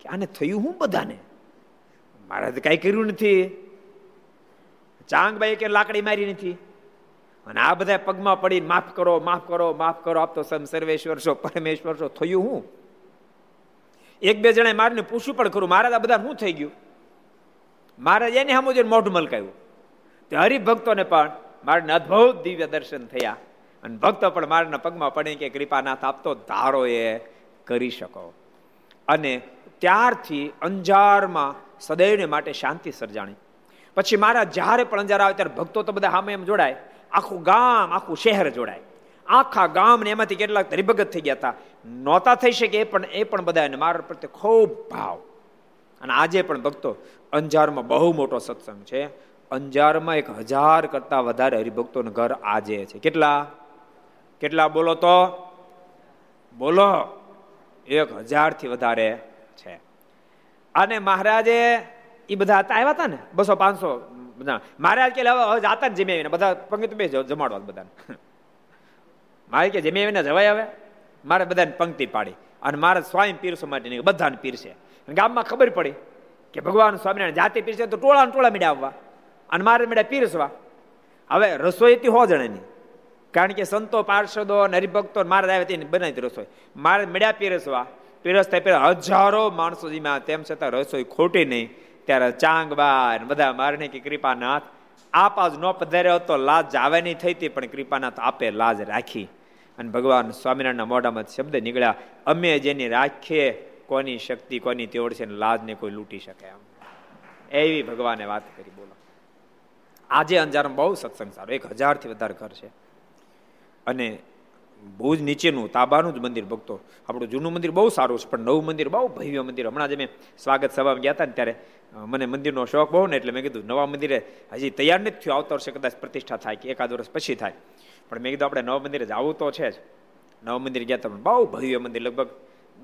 કે આને થયું હું બધાને? મારે તો કઈ કર્યું નથી. ચાંગભાઈ કે લાકડી મારી નથી. અને આ બધા પગમાં પડી માફ કરો માફ કરો માફ કરો આપતો સમ સર્વેશ્વર છો, પરમેશ્વર છો, થયું હું? એક બે જણા મારીને પૂછ્યું પણ ખરું, મારા આ બધા શું થઈ ગયું? મહારાજ એને સામું જોઈને મોઢું મલકાયું. તે હરિભક્તોને પણ મારને અદભુત દિવ્ય દર્શન થયા. અને ભક્તો પણ મારના પગમાં પડે કે કૃપાનાથ આપતો ધારો એ કરી શકો. અને ત્યારથી અંજારમાં સદૈવને માટે શાંતિ સર્જાણી. પછી મારા જ્યારે પણ અંજાર આવે ત્યારે ભક્તો તો બધા હામે એમ જોડાય. આખું ગામ, આખું શહેર જોડાય. આખા ગામ ને એમાંથી કેટલાક હરિભગત થઈ ગયા હતા. નહોતા થઈ શકે એ પણ એ પણ બધાને મારા પ્રત્યે ખૂબ ભાવ. અને આજે પણ ભક્તો અંજારમાં બહુ મોટો સત્સંગ છે. અંજારમાં એક હજાર કરતા વધારે હરિભક્તોનું ઘર આજે છે. કેટલા? કેટલા બોલો તો? બોલો. એક હજારથી વધારે છે. અને મહારાજે એ બધા હતા, આવ્યા હતા ને? બસો પાંચસો બધા. મહારાજ કે હવે જાતા જ જમી બધા પંક્તિ બે જમાડવા બધા મારે કે, જમી આવીને જવાય હવે? મારે બધાને પંક્તિ પાડી. અને મારે સ્વામી પીરસો માટે બધાને પીરશે. ગામમાં ખબર પડી કે ભગવાન સ્વામિનારાયણ જાતે પીરસે તો ટોળા ટોળા મીડા આવવા. અને મારે મેળે પીરસવા. હવે રસોઈથી હો જણાની કારણ કે સંતો, પાર્ષદો અને હરિભક્તો મારે આવે તેને બનાવી રસોઈ. મારે મીડા પીરસવા. પીરસતા પેલા હજારો માણસો જેમાં તેમ છતાં રસોઈ ખોટી નહીં. ત્યારે ચાંગબાર બધા મારને કે કૃપાનાથ, આપ આજ ન પધાર્યો તો લાજ આવે નહીં થઈ હતી પણ કૃપાનાથ આપે લાજ રાખી. અને ભગવાન સ્વામિનારાયણના મોઢામાં શબ્દ નીકળ્યા, અમે જેની રાખીએ, કોની શક્તિ કોની તેવડ છે લાજને કોઈ લૂંટી શકે એમ. એવી ભગવાને વાત કરી, બોલો. આજે અંજારમાં બહુ સત્સંગ સારો. એક હજારથી વધારે ઘર છે. અને ભુજ નીચેનું, તાબાનું જ મંદિર ભક્તો. આપણું જૂનું મંદિર બહુ સારું છે, પણ નવું મંદિર બહુ ભવ્ય મંદિર. હમણાં જ મેં સ્વાગત સભામાં ગયા હતા ને ત્યારે મને મંદિરનો શોખ બહુ ને એટલે મેં કીધું, નવા મંદિરે હજી તૈયાર નથી થયું, આવતા વર્ષે કદાચ પ્રતિષ્ઠા થાય કે એકાદ વર્ષ પછી થાય. પણ મેં કીધું, આપણે નવા મંદિરે જવું તો છે જ. નવા મંદિર ગયા હતા બહુ ભવ્ય મંદિર, લગભગ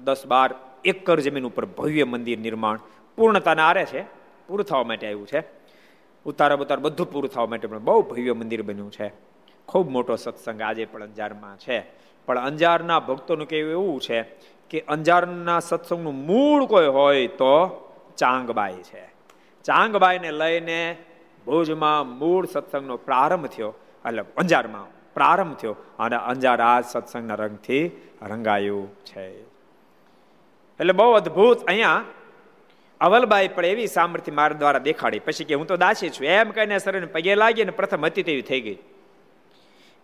દસ બાર એકર જમીન ઉપર ભવ્ય મંદિર નિર્માણ પૂર્ણતાને આરે છે, પૂરું થવા માટે આવ્યું છે. ઉતારા બતાર બધું પૂરું થવા માટે પણ બહુ ભવ્ય મંદિર બન્યું છે. ખૂબ મોટો સત્સંગ આજે પણ અંજારમાં છે. પણ અંજારના ભક્તોનું કહેવું એવું છે કે અંજારના સત્સંગનું મૂળ કોઈ હોય તો ચાંગબાઈ છે. ચાંગબાઈને લઈને ભુજમાં મૂળ સત્સંગનો પ્રારંભ થયો. એટલે અંજારમાં પ્રારંભ થયો અને અંજાર આ સત્સંગના રંગથી રંગાયું છે. એટલે બહુ અદભુત અહીંયા અવલબાઈ પણ એવી સામર્થ્ય મારા દ્વારા દેખાડી. પછી કે હું તો દાસી છું. એમ કહીને શરીરને પગે લાગી અને પ્રથમ હતી તેવી થઈ ગઈ.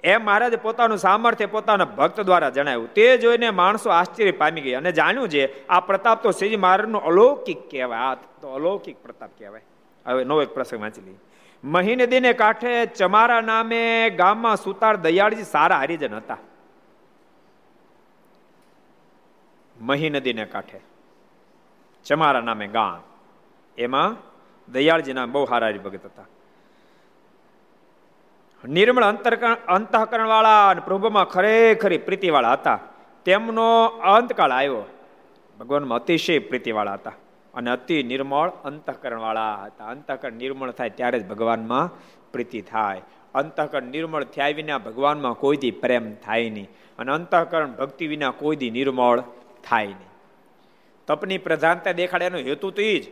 એમ મહારાજે પોતાનું સામર્થ્ય પોતાના ભક્ત દ્વારા જણાવ્યું. તે જોઈને માણસો આશ્ચર્ય પામી ગયા અને જાણ્યું છે, આ પ્રતાપ તો શ્રીજી મહારાજનો અલૌકિક કહેવાય. આ તો અલૌકિક પ્રતાપ કહેવાય. હવે નવો એક પ્રસંગ વાંચી લઈએ. મહિને દિને કાંઠે ચમારા નામે ગામમાં સુતાર દયાળજી સારા હરિજન હતા. મહી નદીને કાંઠે. ચમારા નામે ગામ એમાં દયાળજી નામ બહુ સારા ભગત હતા. નિર્મળ અંતઃકરણ વાળા અને પ્રભુમાં ખરેખરી પ્રીતિવાળા હતા. તેમનો અંતકાળ આવ્યો. ભગવાનમાં અતિશય પ્રીતિવાળા હતા અને અતિ નિર્મળ અંતઃકરણ વાળા હતા. અંતઃકરણ નિર્મળ થાય ત્યારે જ ભગવાનમાં પ્રીતિ થાય. અંતઃકરણ નિર્મળ થયા વિના ભગવાનમાં કોઈ દી પ્રેમ થાય નહીં. અને અંતઃકરણ ભક્તિ વિના કોઈ દી નિર્મળ થાય નહીં. તપની પ્રધાનતા દેખાડે એનો હેતુ તો એ જ.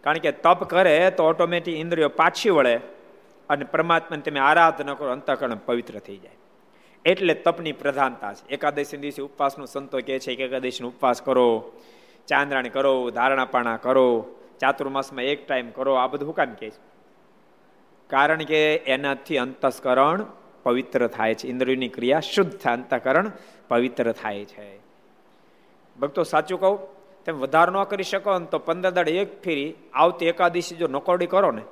કારણ કે તપ કરે તો ઓટોમેટિક ઇન્દ્રિયો પાછી વળે અને પરમાત્માને તમે આરાધના કરો, અંતઃકરણ પવિત્ર થઈ જાય. એટલે તપની પ્રધાનતા છે. એકાદશી દિવસે ઉપવાસનો સંતો કહે છે કે એકાદશીનો ઉપવાસ કરો ચાંદ્રાણી કરો, ધારણાપાણા કરો, ચાતુર્માસમાં એક ટાઈમ કરો, આ બધું કામ કહે છે. કારણ કે એનાથી અંતસ્કરણ પવિત્ર થાય છે. ઇન્દ્રિયની ક્રિયા શુદ્ધ અંતઃકરણ પવિત્ર થાય છે. ભક્તો સાચું કહું? તમે વધારે ન કરી શકો ને તો પંદર દાડ એક ફેરી આવતી એકાદશી જો નકોરડી કરો ને,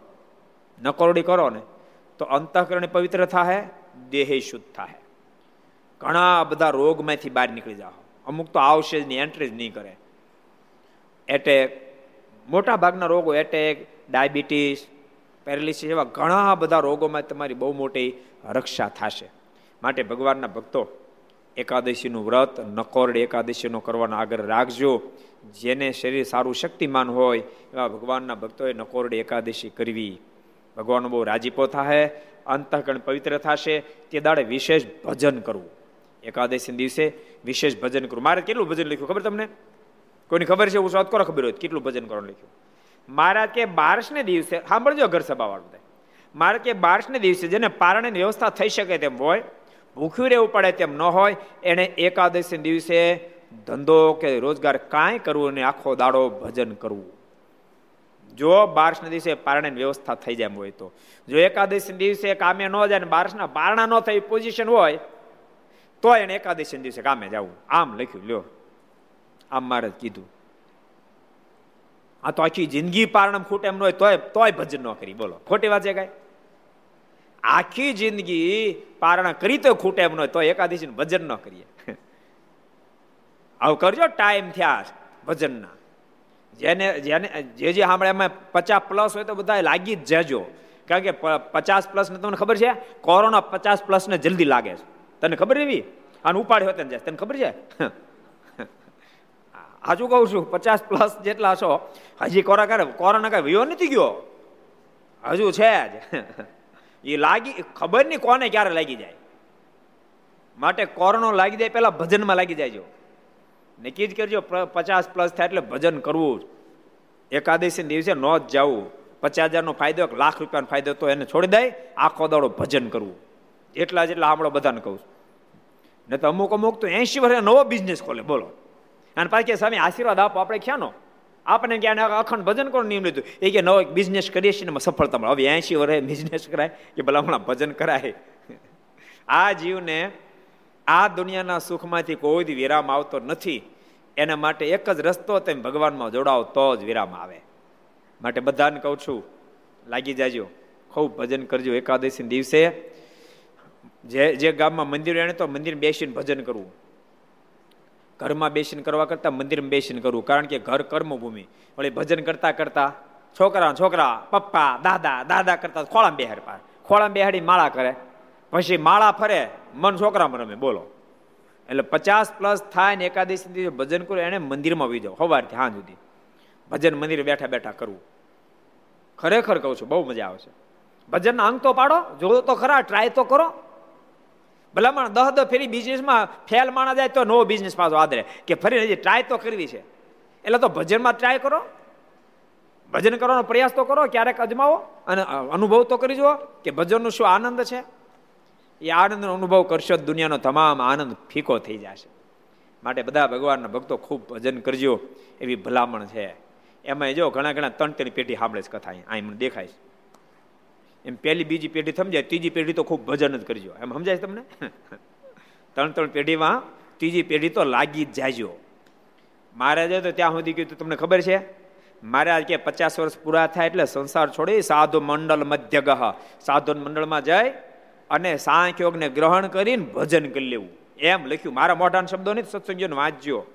નકોરડી કરો ને, તો અંતઃકરણ પવિત્ર થાય દેહ શુદ્ધ થાય ઘણા બધા રોગમાંથી બહાર નીકળી જાઓ. અમુક તો આવશે જ નહીં એન્ટ્રી જ નહીં કરે. એટેક મોટા ભાગના રોગો એટેક ડાયાબિટીસ પેરેલિસિસ એવા ઘણા બધા રોગોમાં તમારી બહુ મોટી રક્ષા થશે. માટે ભગવાનના ભક્તો એકાદશીનું વ્રત, નકોરડ એકાદશીનો કરવાનો આગ્રહ રાખજો. જેને શરીર સારું શક્તિમાન હોય, એવા ભગવાનના ભક્તોએ નકોરડ એકાદશી કરવી. ભગવાનનો બહુ રાજીપો થાય અંતઃકરણ પવિત્ર થશે, તે દાડે વિશેષ ભજન કરવું. એકાદશી દિવસે વિશેષ ભજન કરવું. મારે કેટલું ભજન લખ્યું ખબર તમને? કોઈની ખબર છે? હું શોધ કરો ખબર હોય કેટલું ભજન કરવાનું લખ્યું? મારા કે બારસને દિવસે, સાંભળજો ઘર સભા વાળું બધા. મારે કે બારસને દિવસે જેને પારણની વ્યવસ્થા થઈ શકે તેમ હોય ભૂખ્યું રહેવું પડે તેમ ન હોય એને એકાદશી દિવસે ધંધો કે રોજગાર કાંઈ કરવું ને આખો દાડો ભજન કરવું. જો બારસના દિવસે પારણાની વ્યવસ્થા થઈ જાય હોય તો. જો એકાદશી દિવસે કામે ન જાય ને બારસના પારણા ન થઈ પોઝિશન હોય તો એને એકાદશી દિવસે કામે જવું. આમ લખ્યું, લ્યો. આમ મારે કીધું. આ તો આખી જિંદગી પારણમ ખૂટે એમ ન હોય, તોય તોય ભજન ન કરી, બોલો. ખોટી વાત છે કાંઈ? આખી જિંદગી પારણા કરી તો ખૂટે એમ ન તો એકાદશી ભજન ન કરીએ. આવું કરજો, ટાઈમ થયા ભજનના. જેને જેને, જે જે સાંભળે એમાં પચાસ પ્લસ હોય તો બધા લાગી જ જજો. કારણ કે પચાસ પ્લસ ને તમને ખબર છે? કોરોના પચાસ પ્લસ ને જલ્દી લાગે છે. તને ખબર એવી? અને ઉપાડ્યો તને જાય. તને ખબર છે? આજુ કહું છું, પચાસ પ્લસ જેટલા છો, હજી કોરા કરે કોરોના કઈ વિયો નથી ગયો? હજુ છે જ. એ લાગી, ખબર નહીં કોને ક્યારે લાગી જાય. માટે કોરોના લાગી જાય, પેલા ભજનમાં લાગી જાય નક્કી જ કરજો પચાસ પ્લસ થાય એટલે ભજન કરવું એકાદશી દિવસે ન જ જવું. પચાસ હજારનો ફાયદો લાખ રૂપિયાનો ફાયદો તો એને છોડી દે, આખો દાડો ભજન કરવું. એટલા જેટલા સાંભળો બધાને કહું ને તો અમુક અમુક તો એસી વર્ષે નવો બિઝનેસ ખોલે, બોલો. અને પાછી સામે આશીર્વાદ આપો, આપણે ક્યાંનો? આપણે ક્યાં અખંડ ભજન કરો નિયમ લીધું એ કે નવો બિઝનેસ કરીએ છીએ ને સફળતા મળે. હવે એસી વર્ષે બિઝનેસ કરાય કે ભલા હમણાં ભજન કરાય? આ જીવને આ દુનિયાના સુખમાંથી કોઈ વિરામ આવતો નથી. એના માટે એક જ રસ્તો તેમ ભગવાનમાં જોડાવ તો જ વિરામ આવે. માટે બધાને કહું છું, લાગી જાજો. ખૂબ ભજન કરજો એકાદશી દિવસે. જે જે ગામમાં મંદિર એને તો મંદિર બેસીને ભજન કરવું. ઘરમાં બેસીને કરવા કરતાં મંદિરમાં બેસીને કરવું કારણ કે ઘર કર્મભૂમિ. વળી ભજન કરતા કરતા છોકરા છોકરા, પપ્પા, દાદા દાદા કરતા ખોળામાં બેહાડ પાર ખોળામાં બેહાડી માળા કરે. પછી માળા ફરે, મન છોકરામાં રમે, બોલો. એટલે પચાસ પ્લસ થાય ને એકાદશી ભજન કરો, એને મંદિરમાં આવી જાવ સવારથી હા સુધી. ભજન મંદિર બેઠા બેઠા કરવું ખરેખર કહું છું, બહુ મજા આવશે ભજનના અંક તો પાડો જો તો ખરા ટ્રાય તો કરો. ભલામણ, દહ દહ ફેરી બિઝનેસમાં ફેલ માણા જાય તો નવો બિઝનેસ પાછો આદરે. કે ફરી હજી ટ્રાય તો કરવી છે. એટલે તો ભજનમાં ટ્રાય કરો. ભજન કરવાનો પ્રયાસ તો કરો, ક્યારેક અજમાવો અને અનુભવ તો કરી જુઓ કે ભજનનો શું આનંદ છે. એ આનંદનો અનુભવ કરશો દુનિયાનો તમામ આનંદ ફીકો થઈ જશે. માટે બધા ભગવાનના ભક્તો ખૂબ ભજન કરજો એવી ભલામણ છે. એમાં જો ઘણા ઘણા ત્રણ ત્રણ પેઢી સાંભળે છે કથા અહીં મને દેખાય છે. એમ પહેલી, બીજી પેઢી સમજાય ત્રીજી પેઢી તો ખૂબ ભજન જ કરજો. એમ સમજાય તમને? ત્રણ ત્રણ પેઢીમાં ત્રીજી પેઢી તો લાગી જ જાજો મહારાજે તો ત્યાં સુધી કીધું, તમને ખબર છે? મહારાજ કે પચાસ વર્ષ પૂરા થાય એટલે સંસાર છોડી સાધુ મંડળ મધ્ય ગહ સાધુ મંડળમાં જાય અને સાંખ યોગને ગ્રહણ કરીને ભજન કરી લેવું. એમ લખ્યું. મારા મોઢાના શબ્દો નહીં સત્સંગીઓને વાંચજો.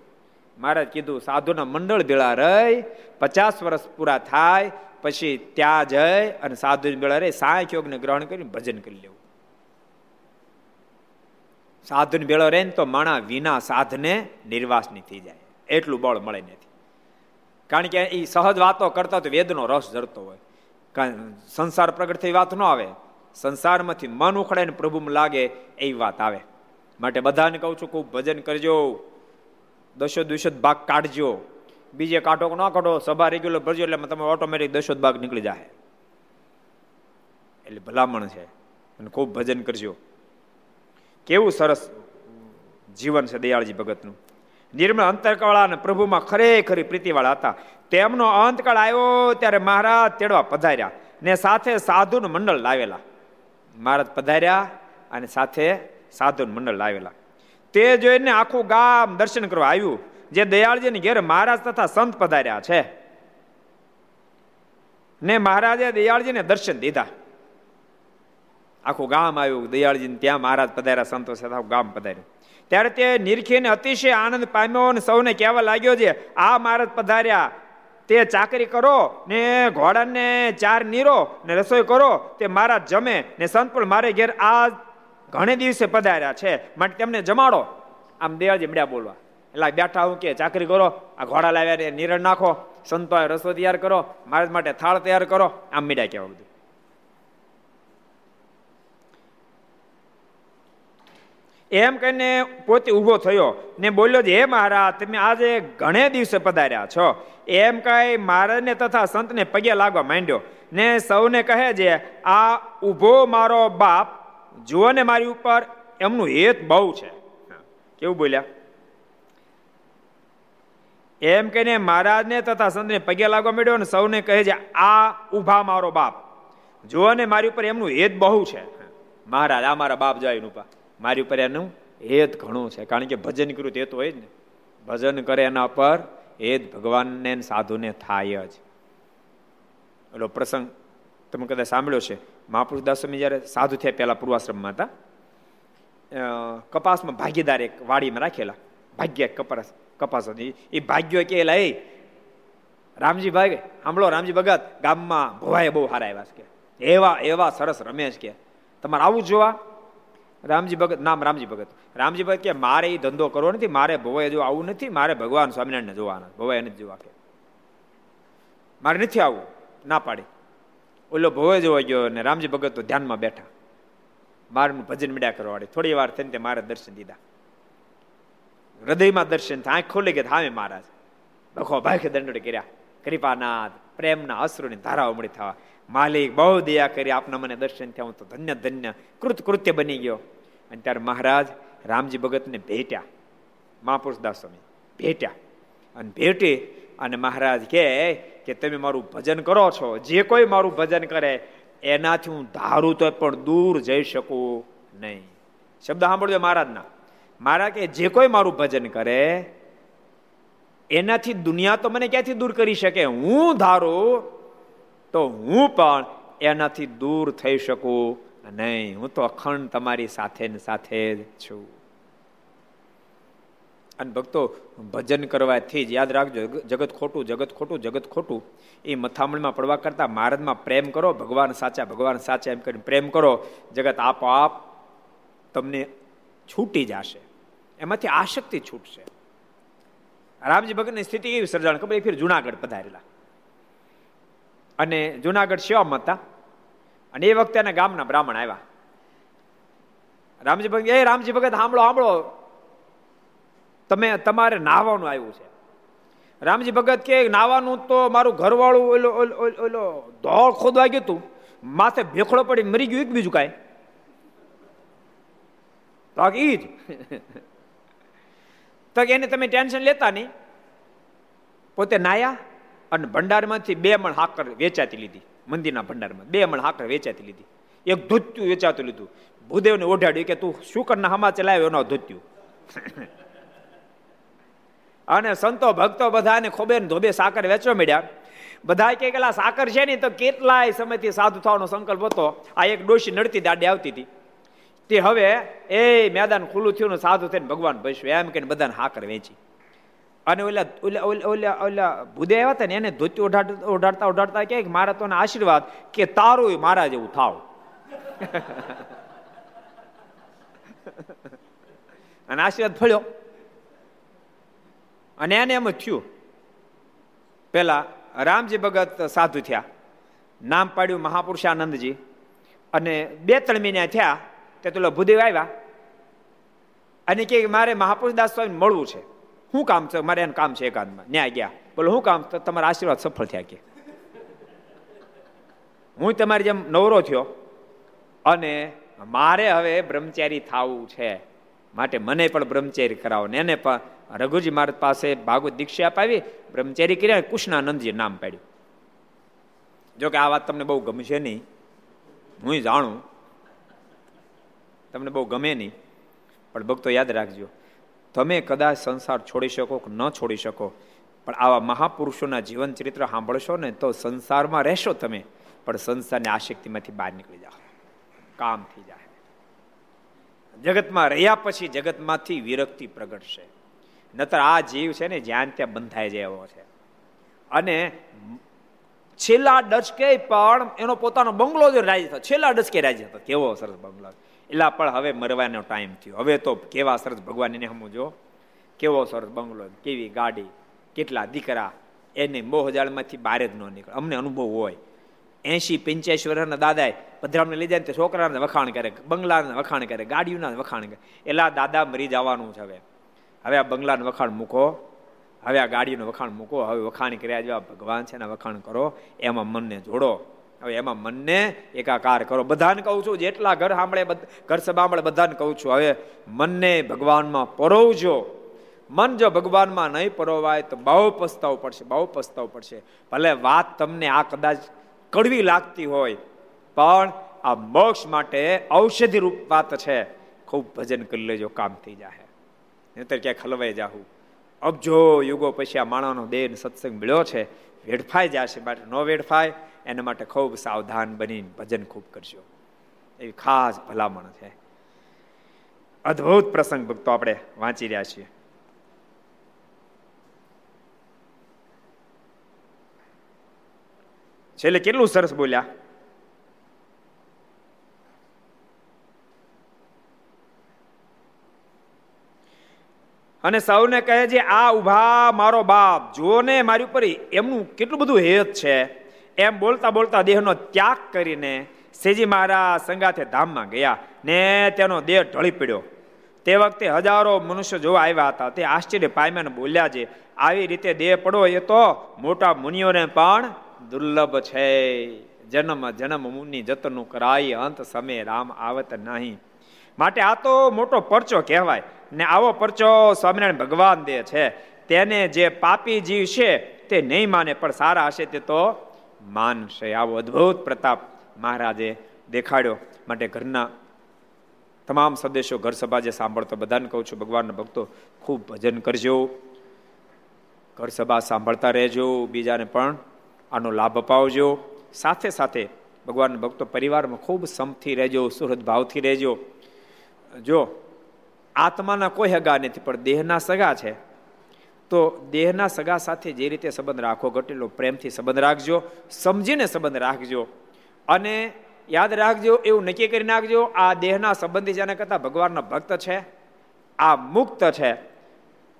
મહારાજ કીધું, સાધુના મંડળ ભેળા રહી, પચાસ વર્ષ પૂરા થાય પછી ત્યાં જઈ અને સાધુ ભેળા રહી સાંખ્યોગને ગ્રહણ કરીને ભજન કરી લેવું. સાધુને ભેળો રહે ને તો માણા વિના સાધને નિર્વાસની થઈ જાય. એટલું બળ મળે નથી કારણ કે એ સહજ વાતો કરતા તો વેદનો રસ જરતો હોય. કારણ સંસાર પ્રગટ થઈ વાત ન આવે. સંસારમાંથી મન ઉખડાઈને પ્રભુમાં લાગે એ વાત આવે. માટે બધાને કહું છું ખૂબ ભજન કરજો. દશો દુષત ભાગ કાઢજો. બીજે કાઢો ન કાઢો, સભા રેગ્યુલર ભરજો એટલે તમે ઓટોમેટિક દશો ભાગ નીકળી જાય એટલે ભલામણ છે. અને ખૂબ ભજન કરજો. કેવું સરસ જીવન છે દયાળજી ભગતનું. નિર્મળ અંતરકળા અને પ્રભુમાં ખરેખરી પ્રીતિવાળા હતા. તેમનો અંતકાળ આવ્યો ત્યારે મહારાજ તેડવા પધાર્યા ને સાથે સાધુનું મંડળ લાવેલા. મહારાજ પધાર્યા અને સાથે સાધુનું મંડળ લાવેલા. તે જોઈને આખું ગામ દર્શન કરવા આવ્યું. જે દયાળજીની ઘેર મહારાજ તથા સંત પધાર્યા છે. ને મહારાજે દયાળજીને દર્શન દીધા. આખું ગામ આવ્યું દયાળજી ત્યાં મહારાજ પધાર્યા, સંતો સાથે ગામ પધાર્યું. ત્યારે તે નિરખીને અતિશય આનંદ પામ્યો અને સૌને કહેવા લાગ્યો છે, આ મહારાજ પધાર્યા, તે ચાકરી કરો, ને ઘોડાને ચાર નીરો, ને રસોઈ કરો, તે મારા જમે, ને સંત પણ મારે ઘેર આ ઘણે દિવસે પધાર્યા છે, માટે તેમને જમાડો. આમ દયાળજી મળ્યા બોલવા. એટલે બેઠા હું કે, ચાકરી કરો, આ ઘોડા લાવ્યા નિરણ નાખો સંતો રસો તૈયાર કરો, મારા માટે થાળ તૈયાર કરો. આમ મીડા કહેવા બધું. એમ કહીને પોતે ઊભો થયો ને બોલ્યો જે હે મહારાજ, તમે આજે ઘણે દિવસે પધાર્યા છો. એમ કહી મહારાજને તથા સંતને પગે લાગવા માંડ્યો ને સૌને કહે છે, આ ઊભો મારો બાપ જુઓ ને મારી ઉપર, એમનું હેત બહુ છે. કેવું બોલ્યા? એમ કહીને મહારાજને તથા સંતને પગે લાગવા મળ્યો અને સૌને કહે છે, આ ઊભા મારો બાપ. જુઓ ને, મારી ઉપર એમનું હેત બહુ છે. મહારાજ, આ મારા બાપ જાય ઉપા મારી ઉપર એનું હેત ઘણું છે, કારણ કે ભજન કર્યું તે તો હોય જ ને. ભજન કરે એના પર હેત ભગવાનને સાધુને થાય જ. એટલો પ્રસંગ તમે કદાચ સાંભળ્યો છે. મહાપુરુષ દાસોમી જ્યારે સાધુ થયા પહેલા પૂર્વાશ્રમમાં હતા કપાસમાં ભાગીદાર એક વાડીમાં રાખેલા, ભાગ્ય કપાસ કપાસ એ ભાગ્યો કે લઈ રામજી ભાઈ સાંભળો રામજી ભગત, ગામમાં ભવાય બહુ સારા આવ્યા છે કે. એવા એવા સરસ રમેશ કે. તમારે આવું જોવા? રામજી ભગત, નામ રામજી ભગત. રામજી ભગત કે, મારે એ ધંધો કરવો નથી, મારે ભવાય જો આવું નથી, મારે ભગવાન સ્વામિનારાયણ જોવાના ભવાય નથી જોવા કે. મારે નથી આવવું ના પાડી. ઓલો ભવે જોવા ગયો અને રામજી ભગત તો ધ્યાનમાં બેઠા. મારનું ભજન મીડા કરવા વાળી, થોડી વાર થઈને મારે દર્શન દીધા. હૃદયમાં દર્શન થાય, ખોલી ગયા હામે મહારાજ. લખો ભાઈ દંડોડી કર્યા. કૃપાનાથ, પ્રેમના અશ્રુની ધારાઓ મળી થવા. માલિક, બહુ દયા કરી આપના મને દર્શન થયા. હું તો ધન્ય ધન્ય કૃત કૃત્ય બની ગયો. અને ત્યારે મહારાજ રામજી ભગતને ભેટ્યા. મહાપુરુષ દાસ સ્વામી ભેટ્યા. અને ભેટી અને મહારાજ કહે કે તમે મારું ભજન કરો છો. જે કોઈ મારું ભજન કરે, એનાથી હું ધારું તો પણ દૂર જઈ શકું નહીં. શબ્દ સાંભળજો મહારાજના. મારા કે જે કોઈ મારું ભજન કરે, એનાથી દુનિયા તો મને ક્યાંથી દૂર કરી શકે? હું ધારું તો હું પણ એનાથી દૂર થઈ શકું નહીં, હું તો અખંડ તમારી સાથે ને સાથે જ છું. અને ભક્તો, ભજન કરવાથી જ યાદ રાખજો જગત ખોટું જગત ખોટું જગત ખોટું. એ મથામણમાં પડવા કરતા મહારાજમાં પ્રેમ કરો, ભગવાન સાચા ભગવાન સાચા એમ કરીને પ્રેમ કરો. જગત આપોઆપ તમને છૂટી જશે. એમાંથી આશક્તિ છૂટશે. રામજી ભગતની સ્થિતિ એવી સર્જાણ ખબર? એ ફેર જુનાગઢ પધારેલા. અને જુનાગઢ શિવામ હતા. અને એ વખતે એના ગામના બ્રાહ્મણ આવ્યા. રામજી ભગત એ રામજી ભગત સાંભળો સાંભળો તમે, તમારે નાહવાનું આવ્યું છે. રામજી ભગત કે નાવાનું તો મારું ઘરવાળું ઓલો ઓલો ધોળ ખોદવા ગયું હતું માથે ભેખડો પડી મરી ગયું, એક બીજું કાંઈ? તો ઈ જ. તો એને તમે ટેન્શન લેતા નહીં. પોતે નાયા અને ભંડારમાંથી બે મણ હાકર વેચાતી લીધી. મંદિરના ભંડારમાં બે મણ હાકર વેચાતી લીધી. એક ધોત્યું વેચાતું લીધું. ભૂદેવને ઓઢાડ્યું કે તું શુકરના હમા ચલાવ્યો એનો ધોત્યું. અને સંતો ભક્તો બધાને ખોબે ધોબે સાકર વેચવા મળ્યા બધા કે સાકર છે ને, તો કેટલાય સમયથી સાધુ થવાનો સંકલ્પ હતો. આ એક ડોશી નડતી દાડી આવતી હતી. તે હવે, એ મેદાન ખુલ્લું થયું સાધુ થઈને ભગવાન ભસ્યું એમ કહીને બધાને હાકર વેચી. અને ઓલા ઓલા ઓલા ઓલા ભૂદે આવ્યા હતા ને, એને ધોતી ઓઢાડતા ઓઢાડતા ઓઢાડતા કે, મારા તો આશીર્વાદ કે તારું મારા જેવું થાવ. અને આશીર્વાદ ફળ્યો. અને એને એમ જ થયું. પેલા રામજી ભગત સાધુ થયા. નામ પાડ્યું મહાપુરુષાનંદજી. અને બે, ત્રણ મહિના થયા તે તો ભૂદેવ આવ્યા. અને કે મારે મહાપુરુષ દાસ સ્વામી મળવું છે. શું કામ છે? મારે એનું કામ છે એકાંતમાં. ન્યાય ગયા. બોલો, શું કામ? તો તમારા આશીર્વાદ સફળ થયા કે. હું તમારી જેમ નવરો થયો અને મારે હવે બ્રહ્મચારી થવું છે. માટે મને પણ બ્રહ્મચારી કરાવો ને એને પણ રઘુજી મહારાજ પાસે ભાગવત દીક્ષા અપાવી, બ્રહ્મચારી કર્યા કૃષ્ણાનંદજી નામ પાડ્યું. જો કે આ વાત તમને બહુ ગમશે નહીં. હું જાણું તમને બહુ ગમે નહીં, પણ ભક્તો યાદ રાખજો, તમે કદાચ સંસાર છોડી શકો કે ન છોડી શકો, પણ આવા મહાપુરુષોના જીવન ચરિત્ર સાંભળશો ને તો સંસારમાં રહેશો તમે, પણ સંસારની આશક્તિમાંથી બહાર નીકળી જાઓ. કામ થઈ જાય. જગતમાં રહ્યા પછી જગતમાંથી વિરક્તિ પ્રગટશે. નતર આ જીવ છે ને જ્યાં ત્યાં બંધાઈ જાય એવો છે. અને છેલ્લા ડચકે પણ એનો પોતાનો બંગલો જો રાજી થયો. છેલ્લા ડચકે રાજી હતો કેવો સરસ બંગલો. એલા પણ હવે મરવાનો ટાઈમ થયો. હવે તો કેવા સરસ ભગવાન એને સમજો કેવો સરસ બંગલો, કેવી ગાડી, કેટલા દીકરા, એને મોહ હજારમાંથી બહાર જ ન નીકળે. અમને અનુભવ હોય. એસી પંચ્યાસી વર્ષના દાદાએ પધરામને લઈ જાય તો છોકરાને વખાણ કરે, બંગલાને વખાણ કરે, ગાડીઓના વખાણ કરે. એલા દાદા મરી જવાનું છે હવે. હવે આ બંગલાને વખાણ મૂકો. હવે આ ગાડીનું વખાણ મૂકો. હવે વખાણ કર્યા જેવા ભગવાન છે એના વખાણ કરો. એમાં મનને જોડો. હવે એમાં મનને એકાકાર કરો. બધાને કહું છું, જેટલા ઘર સાંભળે ઘર સભા બધાને કહું છું. હવે મનને ભગવાનમાં પરોવજો. મન જો ભગવાનમાં નહીં પરોવાય તો બહુ પસ્તાવું પડશે, બહુ પસ્તાવું પડશે. ભલે વાત તમને આ કદાચ કડવી લાગતી હોય, પણ આ મોક્ષ માટે ઔષધિ રૂપ વાત છે. ખૂબ ભજન કરી લેજો, કામ થઈ જાય નહીતર ક્યાંક હલવાઈ જાહું. અબજો યુગો પછી આ માણસનો દેહ સત્સંગ મળ્યો છે. વેડફાઈ જશે માટે ન વેડફાય. એના માટે ખૂબ સાવધાન બનીને ભજન ખૂબ કરજો. એવી ખાસ ભલામણ છે. અદ્ભુત પ્રસંગ ભક્તો આપણે વાંચી રહ્યા છીએ. છેલ્લે કેટલું સરસ બોલ્યા? અને સૌને કહે છે, આ ઊભા મારો બાપ, જુઓ ને મારી ઉપર એમનું કેટલું બધું હેત છે. એમ બોલતા બોલતા દેહનો ત્યાગ કરીને શ્રીજી મહારાજ સંગાથે ધામમાં ગયા ને તેનો દેહ ઢળી પડ્યો. તે વખતે હજારો મનુષ્ય જોવા આવ્યા હતા. તે આશ્ચર્ય પામ્યાને બોલ્યા છે, આવી રીતે દેહ પડો એ તો મોટા મુનિઓને પણ દુર્લભ છે. જન્મ જન્મ મુનિ જતનું કરાય, અંત સમય રામ આવત નહીં. માટે આ તો મોટો પરચો કહેવાય ને આવો પરચો સ્વામિનારાયણ ભગવાન દે છે. તેને જે પાપી જીવ છે તે નહીં માને, પણ સારા હશે તે તો માનશે આવો અદ્ભુત પ્રતાપ મહારાજે દેખાડ્યો. માટે ઘરના તમામ સદસ્યો ઘર સભા જે સાંભળતો, બધાને કહું છું, ભગવાનના ભક્તો, ખૂબ ભજન કરજો. ઘર સભા સાંભળતા રહેજો. બીજાને પણ આનો લાભ અપાવજો. સાથે સાથે ભગવાનના ભક્તો પરિવારમાં ખૂબ સમથી રહેજો, સુહૃદ ભાવથી રહેજો. જો આત્માના કોઈ હગા નથી, પણ દેહના સગા છે તો દેહના સગા સાથે જે રીતે સંબંધ રાખો ઘટેલો પ્રેમથી સંબંધ રાખજો, સમજીને સંબંધ રાખજો અને યાદ રાખજો, એવું નક્કી કરી નાખજો, આ દેહના સંબંધી જેને કરતા ભગવાનના ભક્ત છે, આ મુક્ત છે.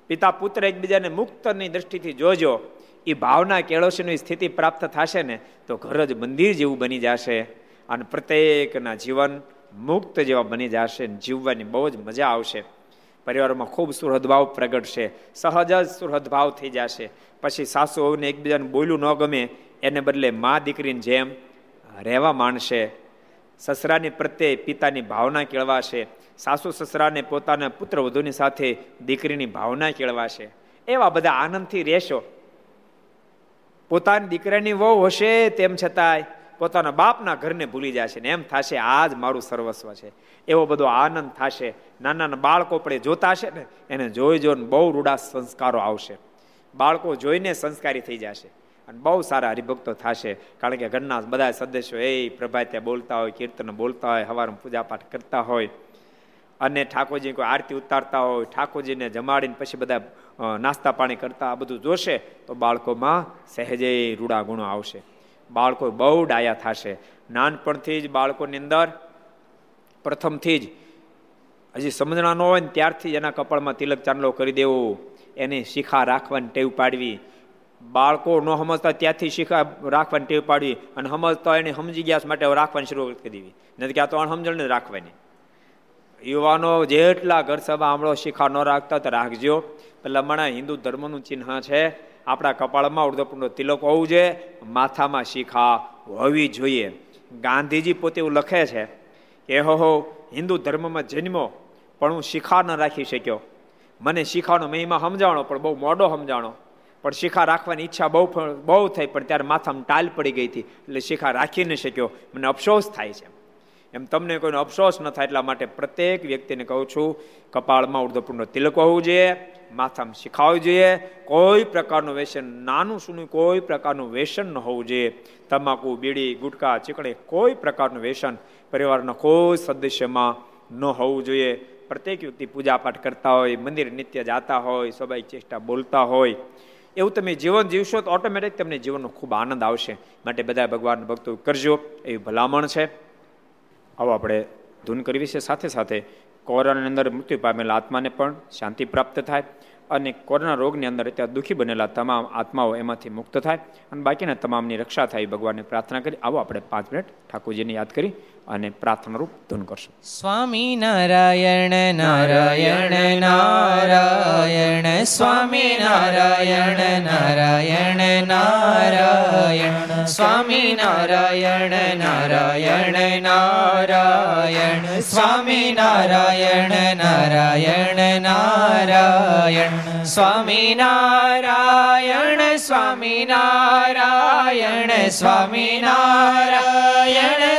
પિતા પુત્ર એકબીજાને મુક્તની દ્રષ્ટિથી જોજો, એ ભાવના કેળવશીની સ્થિતિ પ્રાપ્ત થશે ને, તો ઘર જ મંદિર જેવું બની જશે અને પ્રત્યેકના જીવન મુક્ત જેવા બની જશે જીવવાની બહુ જ મજા આવશે. પરિવારમાં ખૂબ સુહૃદભાવ પ્રગટશે સહજ જ સુહૃદભાવ થઈ જશે. પછી સાસુ વહુને એકબીજાને બોલ્યું ન ગમે, એને બદલે મા દીકરીની જેમ રહેવા માંડશે. સસરાની પ્રત્યે પિતાની ભાવના કેળવાશે. સાસુ સસરાને પોતાના પુત્ર વધુની સાથે દીકરીની ભાવના કેળવાશે. એવા બધા આનંદથી રહેશો. પોતાની દીકરાની વહુ હશે તેમ છતાંય પોતાના બાપના ઘરને ભૂલી જશે ને એમ થશે, આ જ મારું સર્વસ્વ છે. એવો બધો આનંદ થશે, નાના બાળકો પણ જોતા હશે ને, એને જોઈ જોઈને બહુ રૂડા સંસ્કારો આવશે. બાળકો જોઈને સંસ્કારી થઈ જશે અને બહુ સારા હરિભક્તો થશે. કારણ કે ઘરના બધા સદસ્યો, એ પ્રભાત્યા બોલતા હોય, કીર્તન બોલતા હોય, હવારમાં પૂજાપાઠ કરતા હોય. અને ઠાકોરજી કોઈ આરતી ઉતારતા હોય, ઠાકોરજીને જમાડીને પછી બધા નાસ્તા પાણી કરતા, આ બધું જોશે, તો બાળકોમાં સહેજે રૂડા ગુણો આવશે. બાળકો બહુ ડાયા થશે. નાનપણથી જ બાળકોની અંદર, પ્રથમથી જ, હજી સમજણા ન હોય ને ત્યારથી એના કપાળમાં તિલક ચાંદલો કરી દેવો. એની શિખા રાખવાની ટેવ પાડવી. બાળકો ન સમજતા ત્યાંથી શીખા રાખવાની ટેવ પાડવી અને સમજતા એને સમજી ગયા માટે રાખવાની શરૂ કરી દેવી. નથી કે આ તો અણસમજણ રાખવાની. યુવાનો જેટલા ઘર સભા આમળો શિખા ન રાખતા તો રાખજો. પેલા મને હિન્દુ ધર્મનું ચિહ્ન છે. આપણા કપાળમાં ઉર્ધપૂર્ણ તિલક હોવું જોઈએ, માથામાં શિખા હોવી જોઈએ. ગાંધીજી પોતે એવું લખે છે હો હો, હિન્દુ ધર્મમાં જન્મો પણ હું શિખા ન રાખી શક્યો. મને શિખાનો મહિમા સમજાણો પણ બહુ મોડો સમજાણો પણ શિખા રાખવાની ઈચ્છા બહુ બહુ થઈ, પણ ત્યારે માથામાં ટાલ પડી ગઈ હતી, એટલે શિખા રાખી ન શક્યો. મને અફસોસ થાય છે. એમ તમને કોઈનો અફસોસ ન થાય એટલા માટે પ્રત્યેક વ્યક્તિને કહું છું, કપાળમાં ઉર્ધપૂર્ણ તિલક હોવું જોઈએ માથામાં શીખાવવું જોઈએ. કોઈ પ્રકારનું વ્યસન નાનું સુનું, કોઈ પ્રકારનું વ્યસન ન હોવું જોઈએ. તમાકુ, બીડી, ગુટકા, ચીકણી, કોઈ પ્રકારનું વ્યસન પરિવારના કોઈ સદસ્યમાં ન હોવું જોઈએ. પ્રત્યેક વ્યક્તિ પૂજાપાઠ કરતા હોય, મંદિર નિત્ય જાતા હોય, સ્વાભાવિક ચેષ્ટા બોલતા હોય. એવું તમે જીવન જીવશો તો ઓટોમેટિક તમને જીવનનો ખૂબ આનંદ આવશે. માટે બધા ભગવાન ભક્તો કરજો. એવી ભલામણ છે. આવો આપણે ધૂન કરવી છે. સાથે સાથે કોરોનાની અંદર મૃત્યુ પામેલા આત્માને પણ શાંતિ પ્રાપ્ત થાય અને કોરોના રોગની અંદર અત્યારે દુઃખી બનેલા તમામ આત્માઓ એમાંથી મુક્ત થાય. અને બાકીના તમામની રક્ષા થાય ભગવાનને પ્રાર્થના કરી. આવો આપણે પાંચ મિનિટ ઠાકોરજીને યાદ કરી. અને પ્રાર્થનારૂપ ધૂન કરશું. સ્વામી નારાયણ નારાયણ નારાયણ, સ્વામી નારાયણ નારાયણ નારાયણ, સ્વામી નારાયણ નારાયણ નારાયણ, સ્વામી નારાયણ નારાયણ નારાયણ, સ્વામી નારાયણ સ્વામી નારાયણ સ્વામી નારાયણ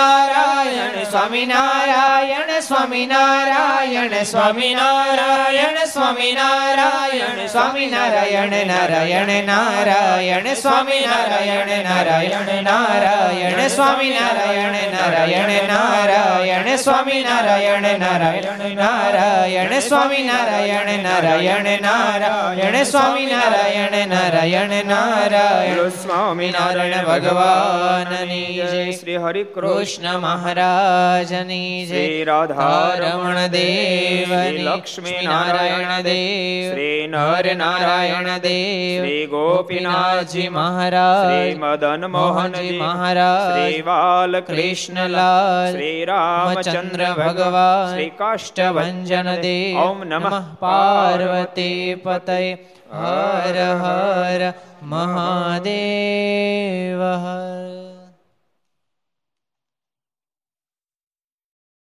સ્વામિનારાયણ સ્વામિનારાયણ સ્વામિનારાયણ સ્વામિનારાયણ સ્વામિનારાયણ સ્વામિનારાયણ નારાયણ નારાયણ સ્વામિનારાયણ નારાયણ નારાયણ સ્વામિનારાયણ નારાયણ નારાયણ સ્વામિનારાયણ નારાયણ નારાયણ સ્વામિનારાયણ નારાયણ નારાયણ સ્વામિનારાયણ નારાયણ નારાયણ સ્વામિનારાયણ ભગવાનની જય શ્રી હરિ કૃષ્ણ. મહારાજની જય. રાધારમણ રમણ દેવ લક્ષ્મી નારાયણ દેવ શ્રી નર નારાયણ દેવ શ્રી ગોપીનાથજી મહારાજ મદન મોહનજી મહારાજ શ્રી બાલ કૃષ્ણલાલ શ્રી રામચંદ્ર ભગવાન શ્રી કાષ્ટભન દેવ ઓમ નમઃ પાર્વતી પતય હર હર મહાદેવ હર